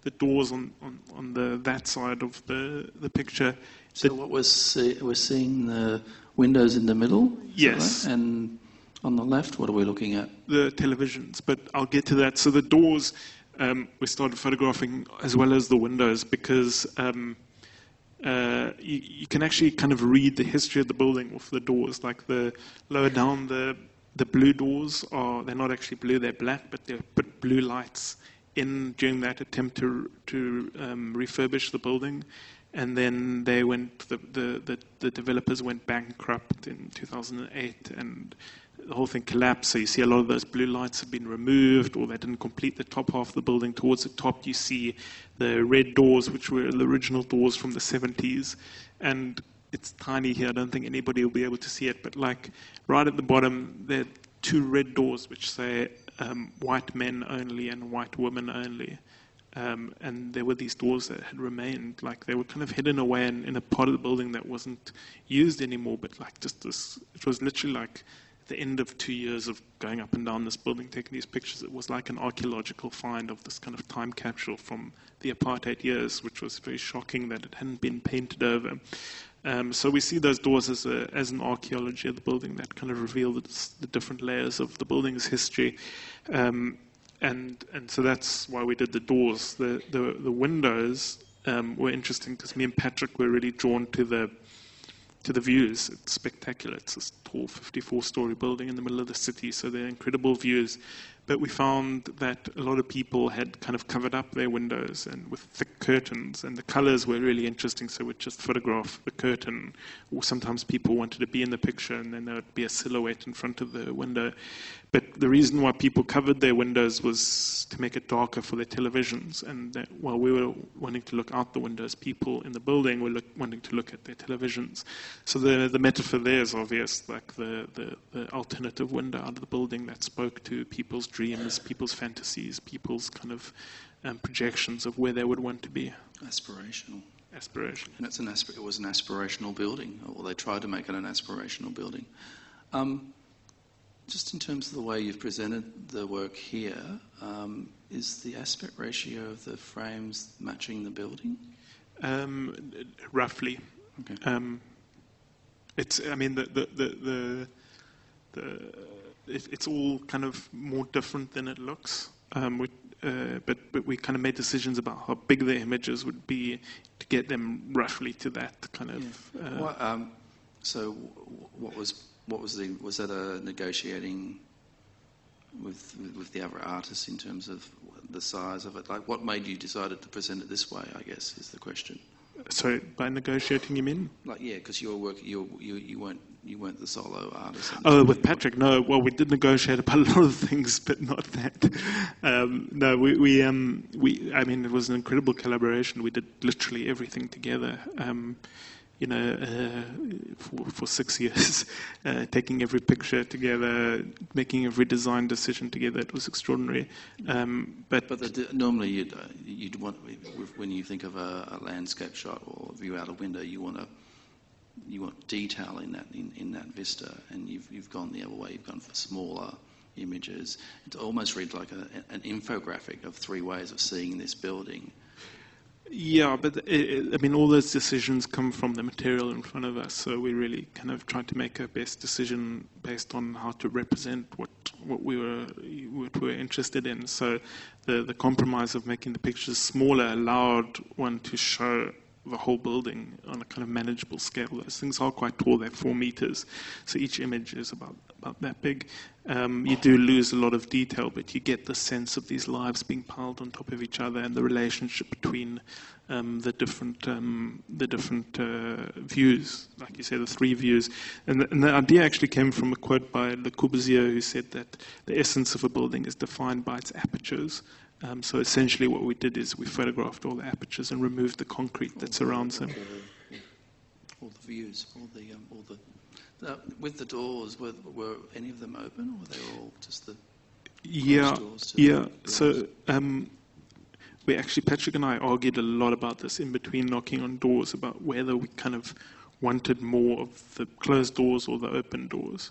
the doors on, on, on the that side of the the picture. so what we're, see, we're seeing the windows in the middle. Yes. right? And on the left, what are we looking at? the televisions, but I'll get to that. So the doors, um, we started photographing as well as the windows because um, uh, you, you can actually kind of read the history of the building with the doors. Like the lower down, the the blue doors are they're not actually blue; they're black, but they put blue lights in during that attempt to to um, refurbish the building. And then they went. The, the, the, the developers went bankrupt in 2008, and the whole thing collapsed. So you see a lot of those blue lights have been removed, or they didn't complete the top half of the building. Towards the top, you see the red doors, which were the original doors from the 70s, and it's tiny here. I don't think anybody will be able to see it, but like right at the bottom, there are two red doors which say um, "white men only" and "white women only." Um, and there were these doors that had remained, like they were kind of hidden away in, in a part of the building that wasn't used anymore. But like just this, it was literally like the end of two years of going up and down this building, taking these pictures. It was like an archaeological find of this kind of time capsule from the apartheid years, which was very shocking that it hadn't been painted over. Um, so we see those doors as, a, as an archaeology of the building that kind of reveal the, the different layers of the building's history. Um, and and so that's why we did the doors. The the, the windows um, were interesting because me and Patrick were really drawn to the to the views. It's spectacular. It's this tall 54-story building in the middle of the city, so they're incredible views. But we found that a lot of people had kind of covered up their windows and with thick curtains, and the colors were really interesting. So we'd just photograph the curtain, or sometimes people wanted to be in the picture, and then there would be a silhouette in front of the window. But the reason why people covered their windows was to make it darker for their televisions. And that while we were wanting to look out the windows, people in the building were look, wanting to look at their televisions. So the, the metaphor there is obvious, like the, the, the alternative window out of the building that spoke to people's dreams, people's fantasies, people's kind of um, projections of where they would want to be, Aspirational. aspiration. And it's an aspir- it was an aspirational building, or they tried to make it an aspirational building. Um, just in terms of the way you've presented the work here, um, is the aspect ratio of the frames matching the building? Um, roughly. Okay. Um, it's, I mean, the, the, the, the, the it, it's all kind of more different than it looks. Um, we, uh, but, but we kind of made decisions about how big the images would be to get them roughly to that kind of. Uh, What, um, so, w- what was what was the was that a negotiating with with the other artists in terms of the size of it? Like, what made you decided to present it this way? I guess is the question. so by negotiating, you mean? Like, yeah, because you were working, you, you you weren't you weren't the solo artist. Oh, with Patrick, no. Well, we did negotiate about a lot of things, but not that. Um, no, we, we, um, we. I mean, it was an incredible collaboration. We did literally everything together. Um, you know, uh, for, for six years, uh, taking every picture together, making every design decision together. It was extraordinary. Um, but But the, normally, you'd, uh, you'd want when you think of a, a landscape shot or a view out a window, you want to you want detail in that in, in that vista, and you've you've gone the other way. You've gone for smaller images. It almost reads like a, an infographic of three ways of seeing this building. Yeah, but it, it, I mean, all those decisions come from the material in front of us. So we really kind of tried to make our best decision based on how to represent what what we were what we were interested in. So the the compromise of making the pictures smaller allowed one to show a whole building on a kind of manageable scale. Those things are quite tall; they're four meters, so each image is about about that big. Um, you do lose a lot of detail, but you get the sense of these lives being piled on top of each other and the relationship between um, the different um, the different uh, views, like you say, the three views. And the, and the, idea actually came from a quote by Le Corbusier, who said that the essence of a building is defined by its apertures. Um, so essentially, what we did is we photographed all the apertures and removed the concrete that surrounds them. All the views, all the um, all the uh, with the doors, were, were any of them open, or were they all just the yeah, yeah. So um, we actually, Patrick and I argued a lot about this in between knocking on doors about whether we kind of wanted more of the closed doors or the open doors.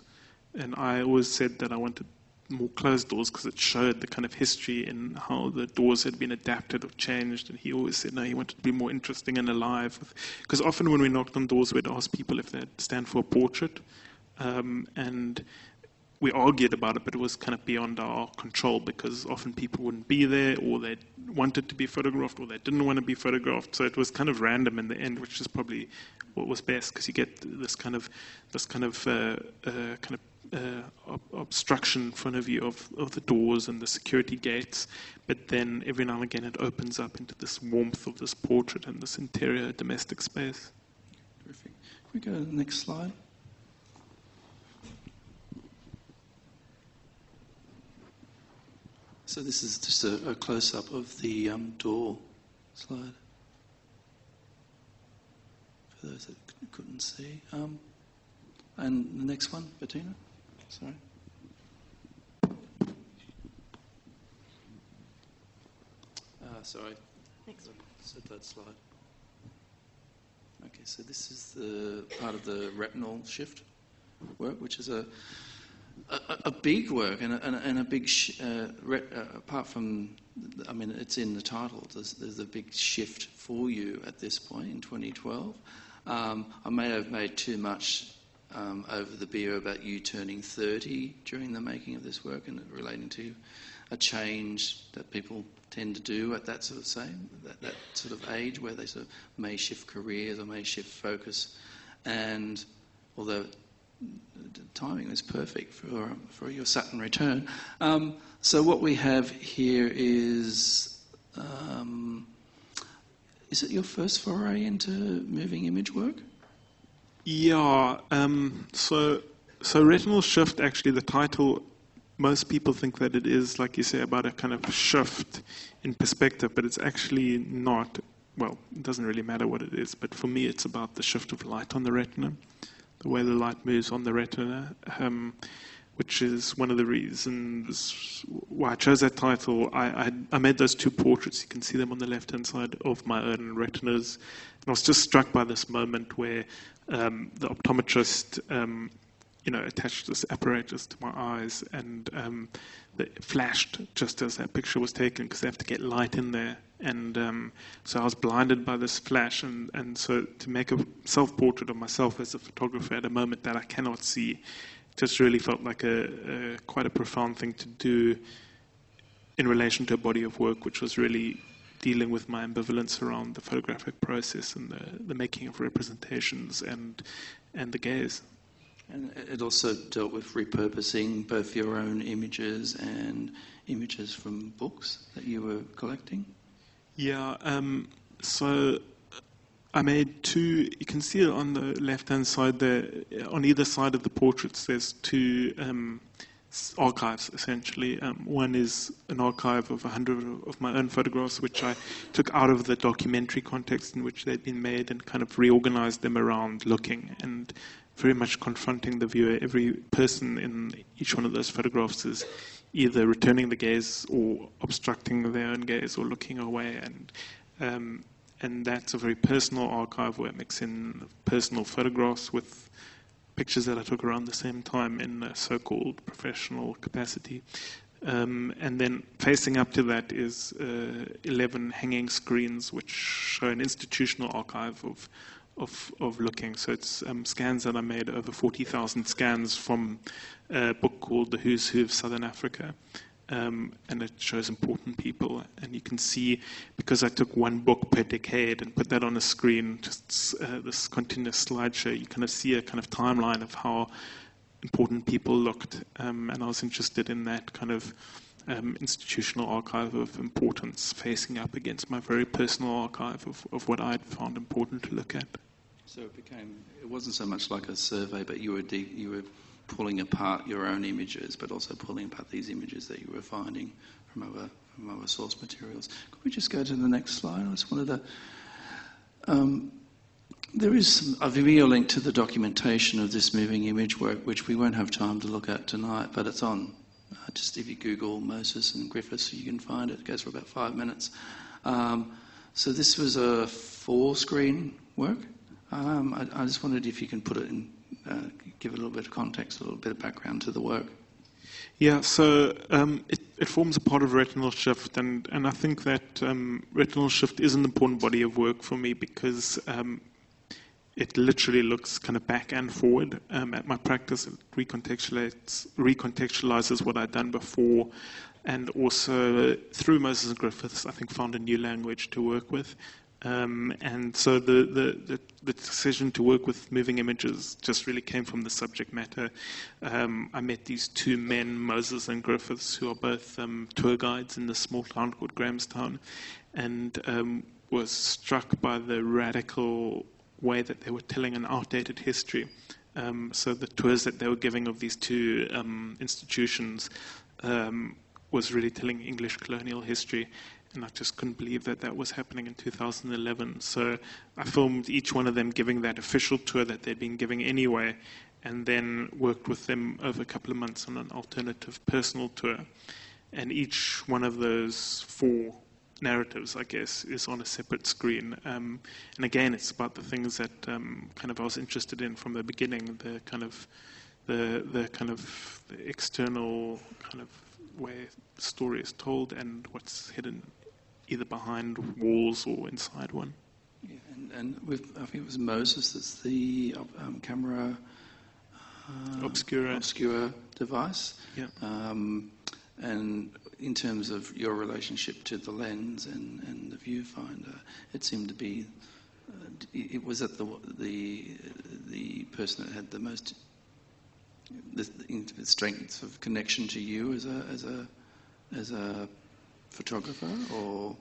And I always said that I wanted more closed doors because it showed the kind of history and how the doors had been adapted or changed. And he always said, no, he wanted to be more interesting and alive. Because often when we knocked on doors, we'd ask people if they'd stand for a portrait. Um, and we argued about it, but it was kind of beyond our control because often people wouldn't be there, or they wanted to be photographed, or they didn't want to be photographed. So it was kind of random in the end, which is probably what was best because you get this kind of this kind of uh, uh, kind of uh, ob- obstruction in front of you of, of the doors and the security gates, but then every now and again it opens up into this warmth of this portrait and this interior domestic space. Terrific. Can we go to the next slide? So this is just a, a close-up of the um, door slide. For those that couldn't see. Um, and the next one, Bettina? Sorry. Uh, sorry. Next one. Said that slide. Okay, so this is the part of the retinal shift work, which is a a, a big work and a, and a, and a big sh- uh, ret, uh, apart from I mean it's in the title. There's, there's a big shift for you at this point in 2012. Um, I may have made too much um, over the beer about you turning 30 during the making of this work and relating to a change that people tend to do at that sort of same that, that sort of age where they sort of may shift careers or may shift focus. And although the timing was perfect for for your Saturn return um, so what we have here is um, is it your first foray into moving image work Yeah. Um, so, so retinal shift. Actually, the title. Most people think that it is, like you say, about a kind of shift in perspective, but it's actually not. Well, it doesn't really matter what it is, but for me, it's about the shift of light on the retina, the way the light moves on the retina, um, which is one of the reasons why I chose that title. I, I, I made those two portraits. You can see them on the left-hand side of my own retinas, and I was just struck by this moment where um, the optometrist, um, you know, attached this apparatus to my eyes, and um, it flashed just as that picture was taken because they have to get light in there. And um, so I was blinded by this flash, and, and so to make a self-portrait of myself as a photographer at a moment that I cannot see, just really felt like a, a quite a profound thing to do in relation to a body of work, which was really dealing with my ambivalence around the photographic process and the, the making of representations and and the gaze. And it also dealt with repurposing both your own images and images from books that you were collecting. Yeah. Um, so I made two. You can see on the left-hand side there. On either side of the portraits, there's two um, archives essentially. Um, one is an archive of 100 of my own photographs, which I took out of the documentary context in which they'd been made and kind of reorganized them around looking and very much confronting the viewer. Every person in each one of those photographs is either returning the gaze or obstructing their own gaze or looking away and um, and that's a very personal archive where I mix in personal photographs with pictures that I took around the same time in a so-called professional capacity. Um, and then facing up to that is uh, 11 hanging screens which show an institutional archive of of, of looking. So it's um, scans that I made over 40,000 scans from a book called The Who's Who of Southern Africa. Um, and it shows important people. And you can see, because I took one book per decade and put that on the screen, just uh, this continuous slideshow, you kind of see a kind of timeline of how important people looked. Um, and I was interested in that kind of um, institutional archive of importance facing up against my very personal archive of, of what I'd found important to look at. So it became, it wasn't so much like a survey, but you were, de- you were pulling apart your own images, but also pulling apart these images that you were finding from other, from other source materials. Could we just go to the next slide? I just wanted to. Um, there is some, a video link to the documentation of this moving image work, which we won't have time to look at tonight, but it's on. Uh, just if you Google Moses and Griffiths, you can find it. It goes for about five minutes. Um, so this was a four-screen work. Um, I, I, just wondered if you can put it in, uh, give a little bit of context, a little bit of background to the work. Yeah, so um, it, it, forms a part of Retinal Shift, and, and I think that um, Retinal Shift is an important body of work for me because um, it literally looks kind of back and forward um, at my practice. It recontextualizes, recontextualizes what I'd done before, and also through Moses and Griffiths, I think found a new language to work with. Um, and so the, the, the, the, decision to work with moving images just really came from the subject matter. Um, I met these two men, Moses and Griffiths, who are both um, tour guides in the small town called Grahamstown, and um, was struck by the radical way that they were telling an outdated history. Um, so the tours that they were giving of these two um, institutions was really telling English colonial history and I just couldn't believe that that was happening in 2011. So I filmed each one of them giving that official tour that they'd been giving anyway, and then worked with them over a couple of months on an alternative personal tour. And each one of those four narratives, I guess, is on a separate screen. Um, and again, it's about the things that um, kind of I was interested in from the beginning, the kind of the the kind of the external kind of way story is told and what's hidden either behind walls or inside one. Yeah, and, and with, I think it was Moses that's the um, camera uh, obscura. obscura device. Yeah. Um, and in terms of your relationship to the lens and, and the viewfinder, it seemed to be uh, it was that the the the person that had the most the, the strength of connection to you as a as a as a photographer, or?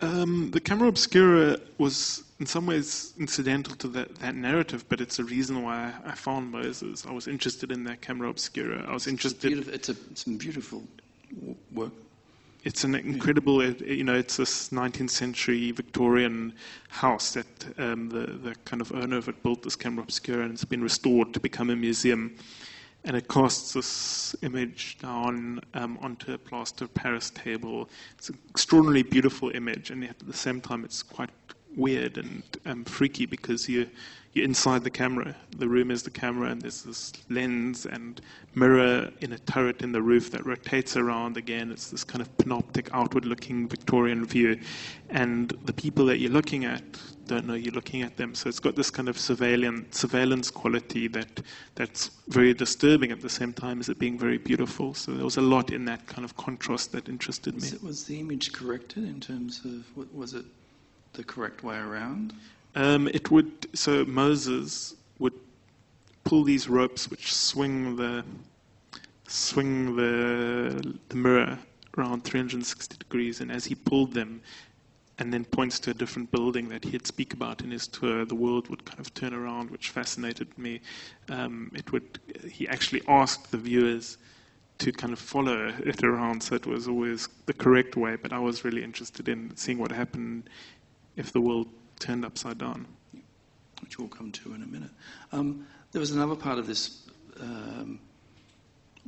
Um, the camera obscura was in some ways incidental to that, that narrative, but it's a reason why I found Moses. I was interested in that camera obscura. I was interested. It's, a, it's some beautiful work. It's an incredible, you know, it's this 19th century Victorian house that um, the, the kind of owner of it built this camera obscura and it's been restored to become a museum and it casts this image down um, onto a plaster Paris table. It's an extraordinarily beautiful image, and at the same time, it's quite weird and um, freaky because you you're inside the camera. The room is the camera, and there's this lens and mirror in a turret in the roof that rotates around again. It's this kind of panoptic, outward looking Victorian view. And the people that you're looking at don't know you're looking at them. So it's got this kind of surveillance, surveillance quality that, that's very disturbing at the same time as it being very beautiful. So there was a lot in that kind of contrast that interested me. Was the image corrected in terms of, what was it the correct way around? Um, it would so Moses would pull these ropes which swing the swing the the mirror around 360 degrees, and as he pulled them, and then points to a different building that he'd speak about in his tour, the world would kind of turn around, which fascinated me. Um, it would he actually asked the viewers to kind of follow it around, so it was always the correct way. But I was really interested in seeing what happened if the world turned upside down. Which we'll come to in a minute. Um, there was another part of this um,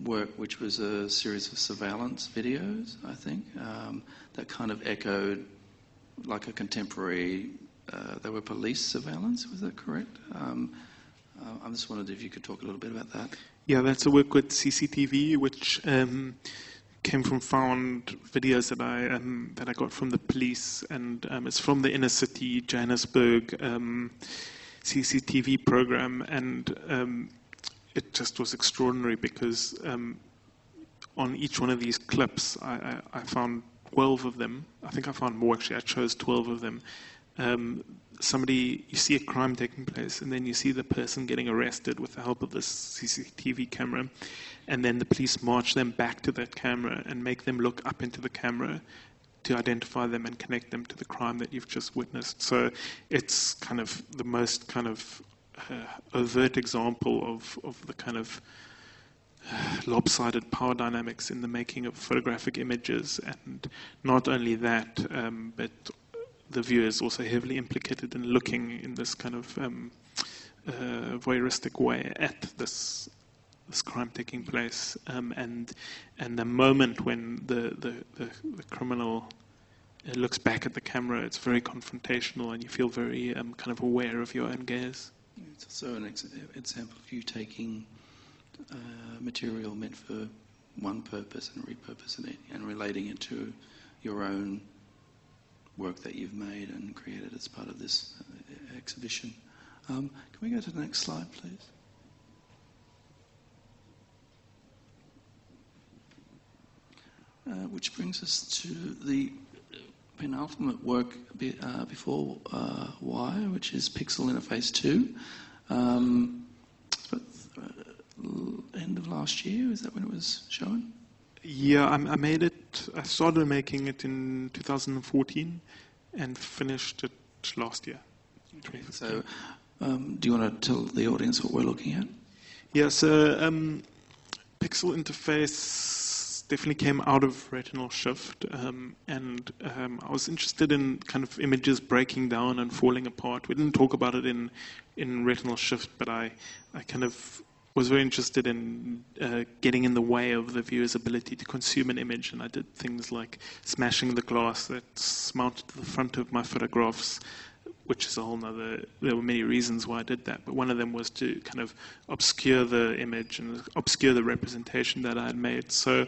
work, which was a series of surveillance videos, I think, um, that kind of echoed like a contemporary. Uh, they were police surveillance, was that correct? Um, uh, I just wondered if you could talk a little bit about that. Yeah, that's a work with CCTV, which um, came from found videos that I um, that I got from the police, and um, it's from the inner city Johannesburg um, CCTV program, and um, it just was extraordinary because um, on each one of these clips, I, I, I found 12 of them. I think I found more actually. I chose 12 of them. Um, somebody, you see a crime taking place, and then you see the person getting arrested with the help of this CCTV camera, and then the police march them back to that camera and make them look up into the camera to identify them and connect them to the crime that you've just witnessed. So it's kind of the most kind of uh, overt example of, of the kind of uh, lopsided power dynamics in the making of photographic images. And not only that, um, but the viewer is also heavily implicated in looking in this kind of um, uh, voyeuristic way at this this crime taking place, um, and and the moment when the the, the, the criminal uh, looks back at the camera, it's very confrontational, and you feel very um, kind of aware of your own gaze. It's also an ex- example of you taking uh, material meant for one purpose and repurposing it and relating it to your own work that you've made and created as part of this uh, exhibition. Um, can we go to the next slide, please? Uh, which brings us to the penultimate work be, uh, before uh, WYE, which is Pixel Interface 2. Um, uh, end of last year, is that when it was shown? Yeah, I, I made it. I started making it in 2014 and finished it last year. So, um, do you want to tell the audience what we're looking at? Yeah, so um, Pixel Interface definitely came out of Retinal Shift, um, and um, I was interested in kind of images breaking down and falling apart. We didn't talk about it in in Retinal Shift, but I I kind of was very interested in uh, getting in the way of the viewer's ability to consume an image, and I did things like smashing the glass that's mounted to the front of my photographs, which is a whole other. There were many reasons why I did that, but one of them was to kind of obscure the image and obscure the representation that I had made. So,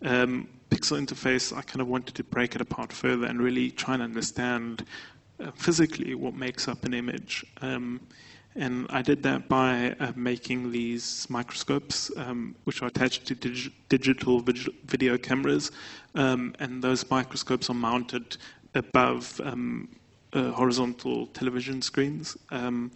um, pixel interface, I kind of wanted to break it apart further and really try and understand uh, physically what makes up an image. Um, and I did that by uh, making these microscopes, um, which are attached to dig- digital vid- video cameras. Um, and those microscopes are mounted above um, uh, horizontal television screens. Um,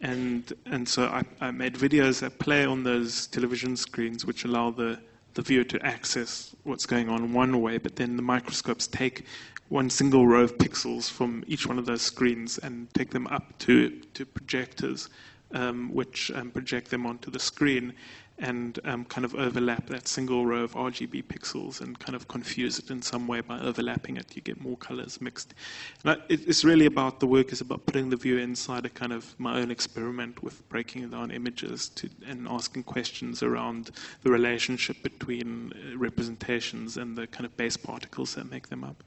and, and so I, I, made videos that play on those television screens, which allow the, the viewer to access what's going on one way, but then the microscopes take one single row of pixels from each one of those screens and take them up to, to projectors, um, which um, project them onto the screen and um, kind of overlap that single row of RGB pixels and kind of confuse it in some way by overlapping it. You get more colors mixed. It, it's really about the work is about putting the viewer inside a kind of my own experiment with breaking down images to, and asking questions around the relationship between uh, representations and the kind of base particles that make them up.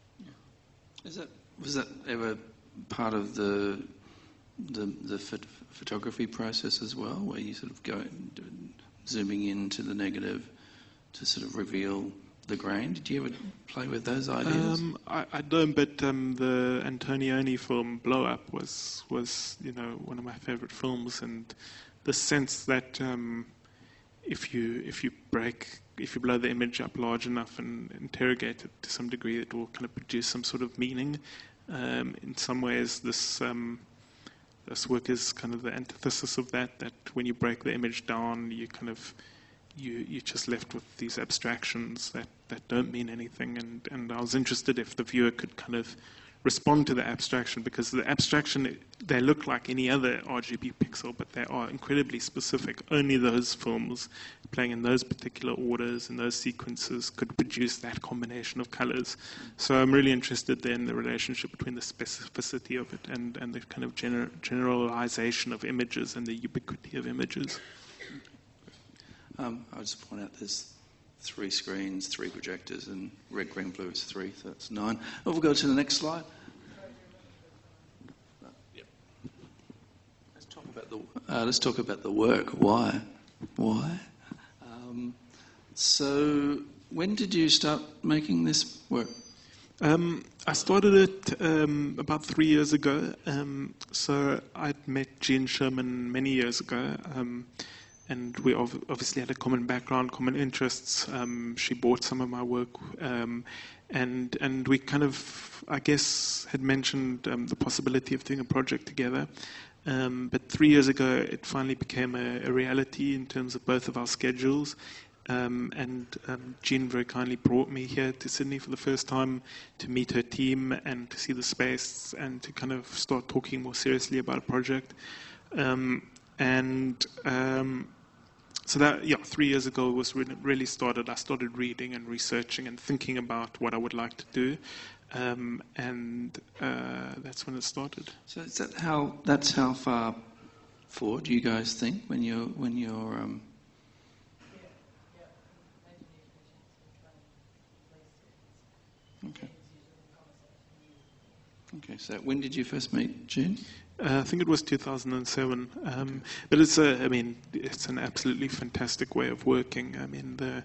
Is that was that ever part of the the, the phot- photography process as well, where you sort of go zooming into the negative to sort of reveal the grain? Did you ever play with those ideas? Um, I, I, don't, but um, the Antonioni film Blow Up was was you know one of my favorite films, and the sense that um, if you if you break if you blow the image up large enough and interrogate it to some degree, it will kind of produce some sort of meaning. Um, in some ways, this um, this work is kind of the antithesis of that. That when you break the image down, you kind of you you're just left with these abstractions that, that don't mean anything. And and I was interested if the viewer could kind of respond to the abstraction because the abstraction they look like any other RGB pixel, but they are incredibly specific. Only those films playing in those particular orders and those sequences could produce that combination of colors. So I'm really interested in the relationship between the specificity of it and, and the kind of gener- generalization of images and the ubiquity of images. Um, I'll just point out there's three screens, three projectors, and red, green, blue is three, so that's nine. Oh, we'll go to the next slide. Let's talk about the, uh, let's talk about the work. Why? Why? Um, so, when did you start making this work? Um, I started it um, about three years ago. Um, so I'd met Gene Sherman many years ago, um, and we ov- obviously had a common background, common interests. Um, she bought some of my work, um, and and we kind of, I guess, had mentioned um, the possibility of doing a project together. Um, but three years ago, it finally became a, a reality in terms of both of our schedules. Um, and um, Gene very kindly brought me here to Sydney for the first time to meet her team and to see the space and to kind of start talking more seriously about a project. And so that, yeah, three years ago was really started. I started reading and researching and thinking about what I would like to do. Um, and uh, that's when it started. So is that how? That's how far forward you guys think when you're when you're. Um, okay. Okay. So when did you first meet June? Uh, I think it was 2007. Um, but it's a, I mean, it's an absolutely fantastic way of working. I mean, the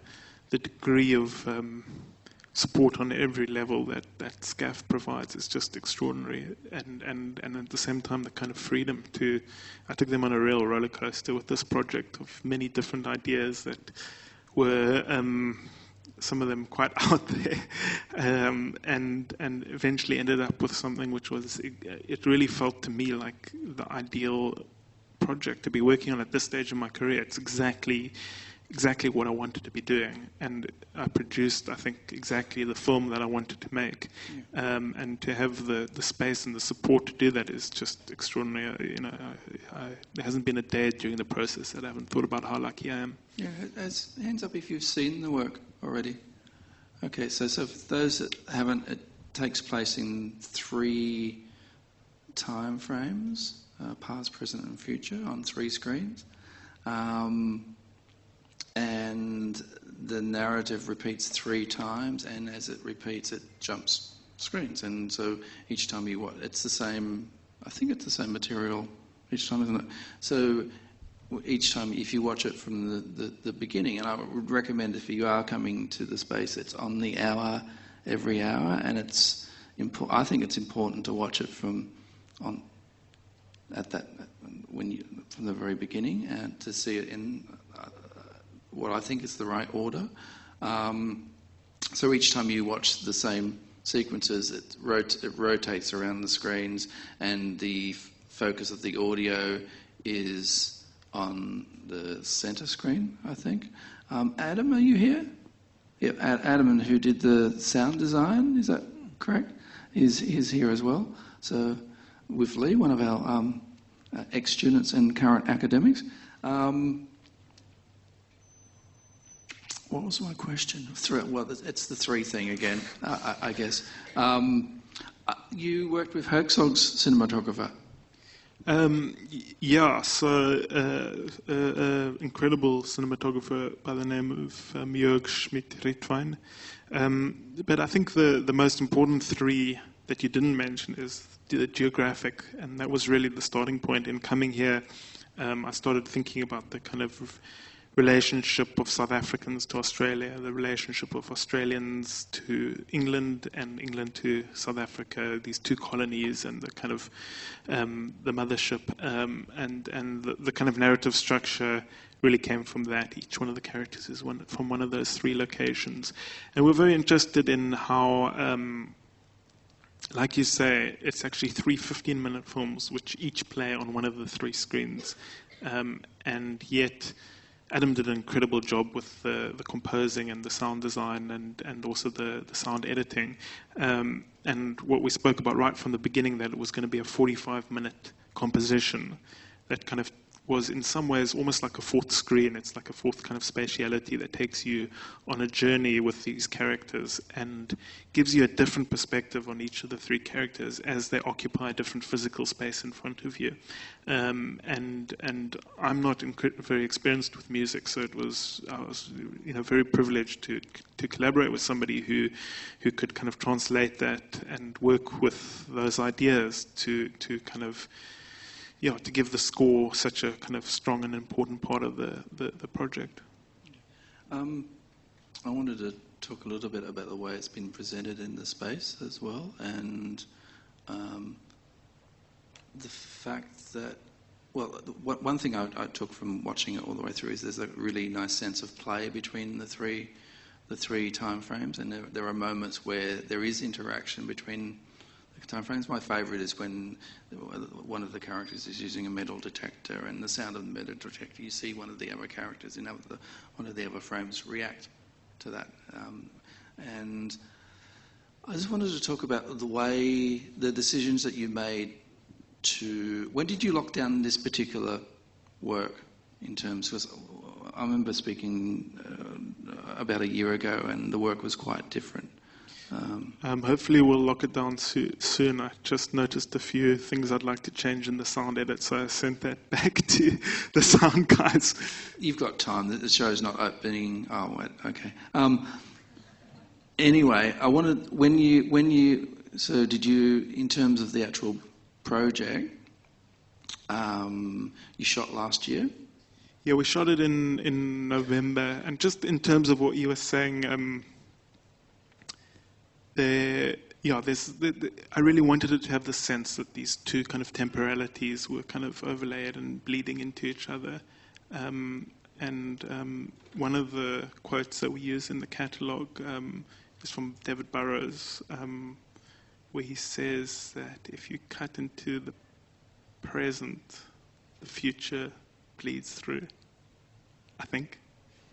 the degree of um, support on every level that, that SCAF provides is just extraordinary. And, and, and at the same time, the kind of freedom to, I took them on a real roller coaster with this project of many different ideas that were, um, some of them quite out there, um, and, and eventually ended up with something which was, it, it really felt to me like the ideal project to be working on at this stage in my career. It's exactly exactly what I wanted to be doing, and I produced, I think, exactly the film that I wanted to make. Um, and to have the, the space and the support to do that is just extraordinary. You know, I, I, there hasn't been a day during the process that I haven't thought about how lucky I am. Yeah. As, hands up if you've seen the work already. Okay. So so for those that haven't, it takes place in three time frames: uh, past, present, and future on three screens. Um, and the narrative repeats three times, and as it repeats, it jumps screens. And so each time you watch, it's the same. I think it's the same material each time, isn't it? So each time, if you watch it from the, the, the beginning, and I would recommend if you are coming to the space, it's on the hour every hour, and it's. Impo- I think it's important to watch it from on at that when you from the very beginning and to see it in uh, what I think is the right order. Um, so each time you watch the same sequences, it, rot- it rotates around the screens, and the f- focus of the audio is on the center screen, I think. Um, Adam, are you here? Yeah, Ad- Adam, who did the sound design, is that correct? Is is here as well. So with Lee, one of our um, uh, ex-students and current academics. Um, what was my question? Three, well, it's the three thing again, I, I, guess. Um, uh, you worked with Herzog's cinematographer. Um, yeah, so uh, uh, uh, incredible cinematographer by the name of um, Jörg Schmidt-Reitwein. Um, but I think the, the most important three that you didn't mention is the geographic, and that was really the starting point. In coming here, um, I started thinking about the kind of relationship of South Africans to Australia, the relationship of Australians to England and England to South Africa, these two colonies and the kind of um, the mothership um, and and the, the, kind of narrative structure really came from that. Each one of the characters is one, from one of those three locations, and we're very interested in how. Um, like you say, it's actually three 15 minute films which each play on one of the three screens. Um, and yet, Adam did an incredible job with the, the composing and the sound design and, and also the, the sound editing. Um, and what we spoke about right from the beginning that it was going to be a 45 minute composition that kind of was in some ways almost like a fourth screen. It's like a fourth kind of spatiality that takes you on a journey with these characters and gives you a different perspective on each of the three characters as they occupy different physical space in front of you. Um, and and I'm not very experienced with music, so it was I was you know very privileged to to collaborate with somebody who who could kind of translate that and work with those ideas to to kind of yeah, to give the score such a kind of strong and important part of the, the, the project. Um, I wanted to talk a little bit about the way it's been presented in the space as well, and um, the fact that Well, one thing I, I took from watching it all the way through is there's a really nice sense of play between the three, the three time frames, and there, there are moments where there is interaction between time frames. My favourite is when one of the characters is using a metal detector, and the sound of the metal detector, you see one of the other characters in one of the other frames react to that, um, and. I just wanted to talk about the way the decisions that you made to. When did you lock down this particular work in terms? Because I remember speaking uh, about a year ago, and the work was quite different. Um, Um, hopefully, we'll lock it down soo- soon. I just noticed a few things I'd like to change in the sound edit, so I sent that back to the sound guys. you've got time. The show's not opening. Oh, wait, okay. Um, anyway, I wanted when you when you so did you in terms of the actual project? Um, you shot last year. Yeah, we shot it in, in November, and just in terms of what you were saying, yeah, there's, the, the, I really wanted it to have the sense that these two kind of temporalities were kind of overlaid and bleeding into each other. Um, and um, one of the quotes that we use in the catalogue um, is from David Burroughs, um, where he says that if you cut into the present, the future bleeds through. I think.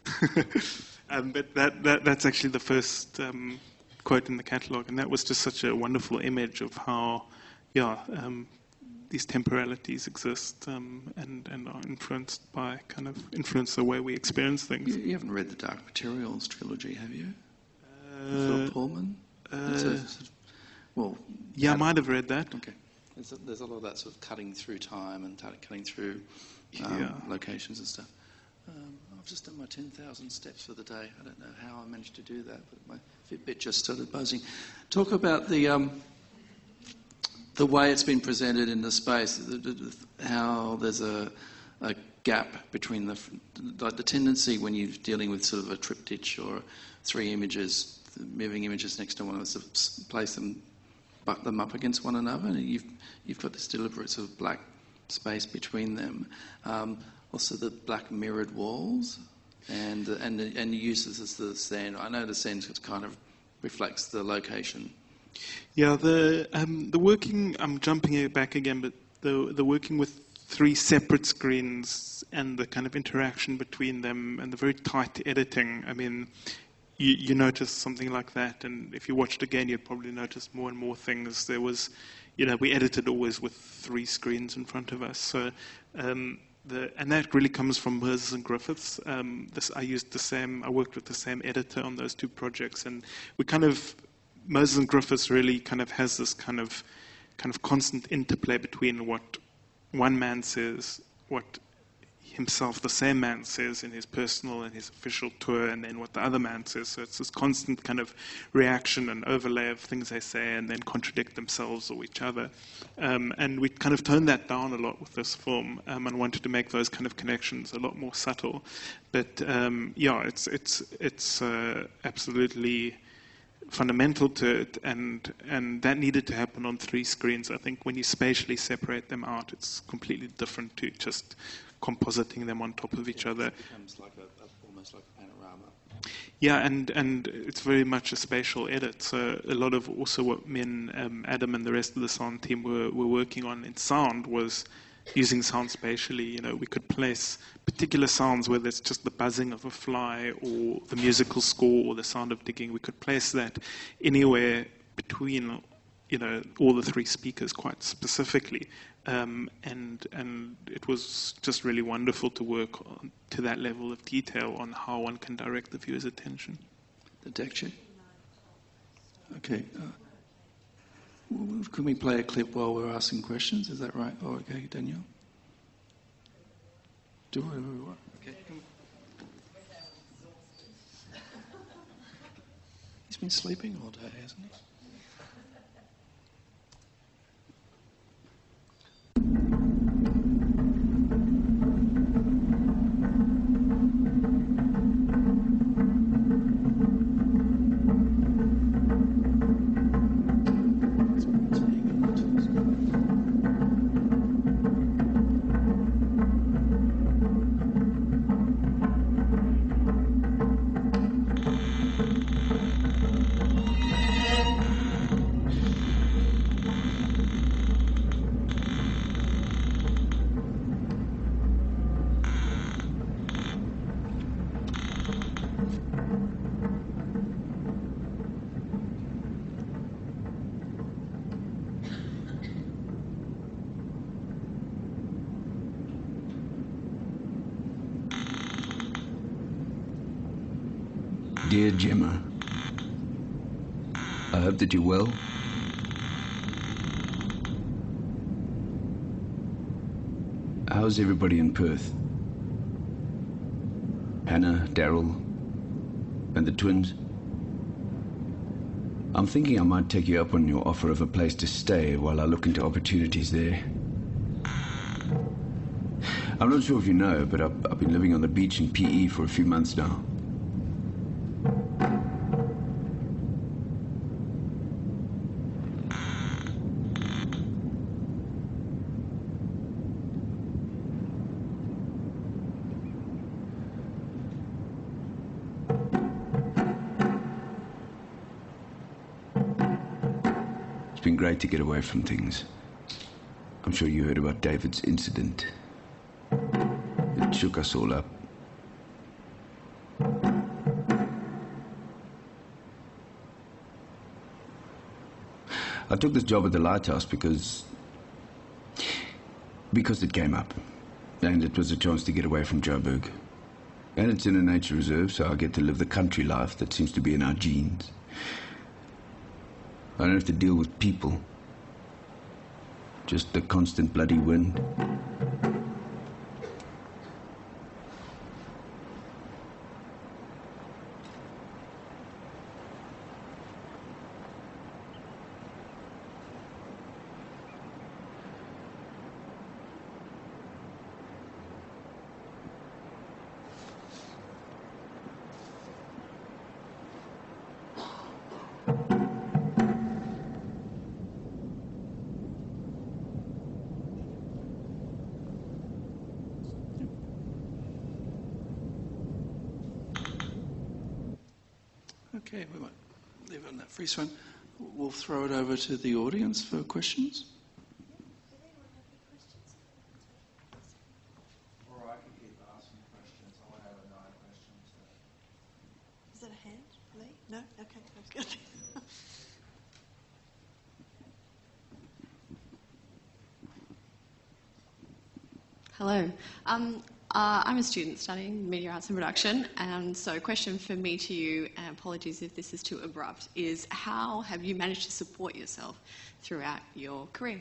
um, but that, that that's actually the first um, quote in the catalogue, and that was just such a wonderful image of how, yeah, um, these temporalities exist um, and and are influenced by kind of influence the way we experience things. you haven't read the Dark Materials trilogy, have you? Uh, Philip Pullman. It's a uh, sort of- well, yeah, I might have read that. Okay. There's a, there's a lot of that sort of cutting through time and cutting through um, Yeah. locations and stuff. Um, I've just done my 10,000 steps for the day. I don't know how I managed to do that, but my Fitbit just started buzzing. Talk about the um, the way it's been presented in the space, how there's a, a gap between the like the tendency when you're dealing with sort of a triptych or three images, moving images next to one another, of place them, butt them up against one another, and you've you've got this deliberate sort of black space between them. Um, also, the black mirrored walls, and the, and and uses as the sand. I know the sand kind of reflects the location. Yeah, the um, the working. I'm jumping back again, but the the working with three separate screens and the kind of interaction between them and the very tight editing. I mean, you, you notice something like that, and if you watched again, you'd probably notice more and more things. There was, you know, we edited always with three screens in front of us, so. Um, the, and that really comes from Moses and Griffiths. Um, this, I used the same. I worked with the same editor on those two projects, and we kind of Moses and Griffiths really kind of has this kind of kind of constant interplay between what one man says, what himself, the same man, says in his personal and his official tour, and then what the other man says. So it's this constant kind of reaction and overlay of things they say and then contradict themselves or each other. Um, and we kind of toned that down a lot with this film um, and wanted to make those kind of connections a lot more subtle. But um, yeah, it's it's it's uh, absolutely fundamental to it, and and that needed to happen on three screens. I think when you spatially separate them out, it's completely different to just compositing them on top of each other. Becomes like a, almost like a panorama. Yeah, and, and it's very much a spatial edit. So a lot of also what me and um, Adam and the rest of the sound team were, were working on in sound was using sound spatially. You know, we could place particular sounds, whether it's just the buzzing of a fly or the musical score or the sound of digging. We could place that anywhere between, you know, all the three speakers quite specifically. Um, and and it was just really wonderful to work on, to that level of detail on how one can direct the viewer's attention. The deck check? Okay. Uh, can we play a clip while we're asking questions? Is that right? Oh, okay, Daniel. Do whatever we want. Okay. He's been sleeping all day, hasn't he? I you're well. How's everybody in Perth? Hannah, Daryl, and the twins? I'm thinking I might take you up on your offer of a place to stay while I look into opportunities there. I'm not sure if you know, but I've, I've been living on the beach in PE for a few months now. Been great to get away from things. I'm sure you heard about David's incident. It shook us all up. I took this job at the lighthouse because. because it came up. And it was a chance to get away from Joburg. And it's in a nature reserve, so I get to live the country life that seems to be in our genes. I don't have to deal with people. Just the constant bloody wind. Okay, we won't leave it on that freeze frame. We'll throw it over to the audience for questions. Or I can keep asking questions. I want to have nine questions. Is that a hand, Lee? No? Okay, that was good. Hello. Um, uh, I'm a student studying media arts and production, and so question for me to you, and apologies if this is too abrupt, is how have you managed to support yourself throughout your career?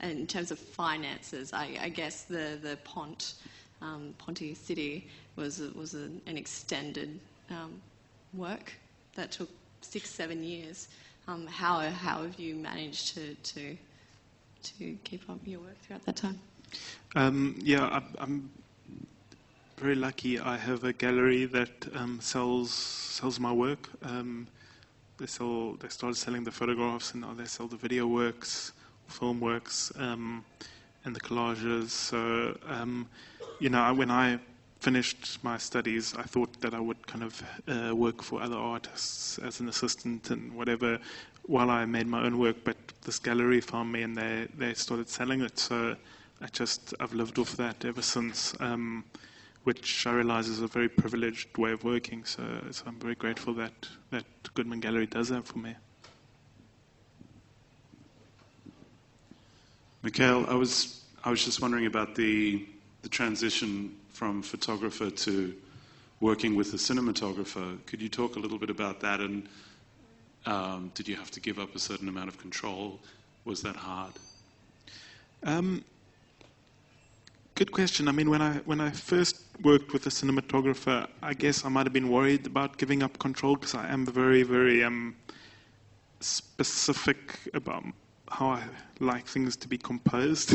In terms of finances, I, I guess the, the Pont, um, Ponte City was, was an, an extended um, work that took six, seven years. Um, how, how have you managed to, to, to keep up your work throughout that time? Um, yeah, I, I'm very lucky. I have a gallery that um, sells sells my work. Um, they sell. They started selling the photographs, and now they sell the video works, film works, um, and the collages. So, um, you know, when I finished my studies, I thought that I would kind of uh, work for other artists as an assistant and whatever, while I made my own work. But this gallery found me, and they they started selling it. So. I just I've lived off that ever since, um, which I realise is a very privileged way of working. So, so I'm very grateful that that Goodman Gallery does that for me. Mikhael, I was I was just wondering about the the transition from photographer to working with a cinematographer. Could you talk a little bit about that? And um, did you have to give up a certain amount of control? Was that hard? Um, good question. I mean, when I when I first worked with a cinematographer, I guess I might have been worried about giving up control because I am very very um, specific about how I like things to be composed.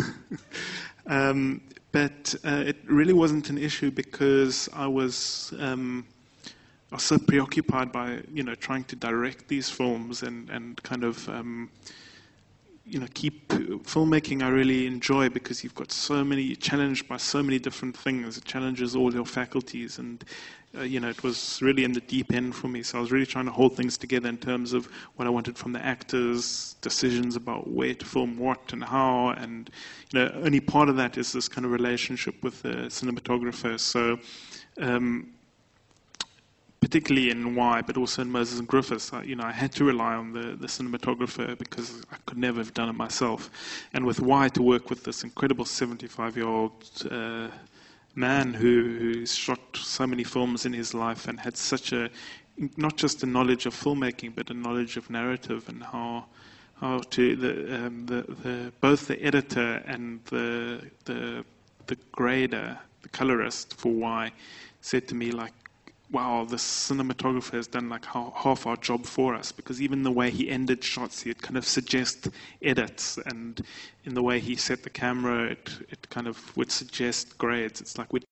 um, but uh, it really wasn't an issue because I was. Um, I was so preoccupied by you know trying to direct these films and and kind of um, you know keep filmmaking I really enjoy because you've got so many you're challenged by so many different things. It challenges all your faculties and uh, you know it was really in the deep end for me. So I was really trying to hold things together in terms of what I wanted from the actors decisions about where to film what and how. And you know only part of that is this kind of relationship with the cinematographer. So um, particularly in WYE, but also in Moses and Griffiths, I, you know, I had to rely on the, the cinematographer because I could never have done it myself. And with WYE, to work with this incredible 75-year-old uh, man who shot so many films in his life and had such a not just a knowledge of filmmaking but a knowledge of narrative and how how to the um, the, the both the editor and the the the grader the colorist for WYE said to me like wow, the cinematographer has done like half our job for us because even the way he ended shots, he'd kind of suggest edits, and in the way he set the camera, it, it kind of would suggest grades. It's like we'd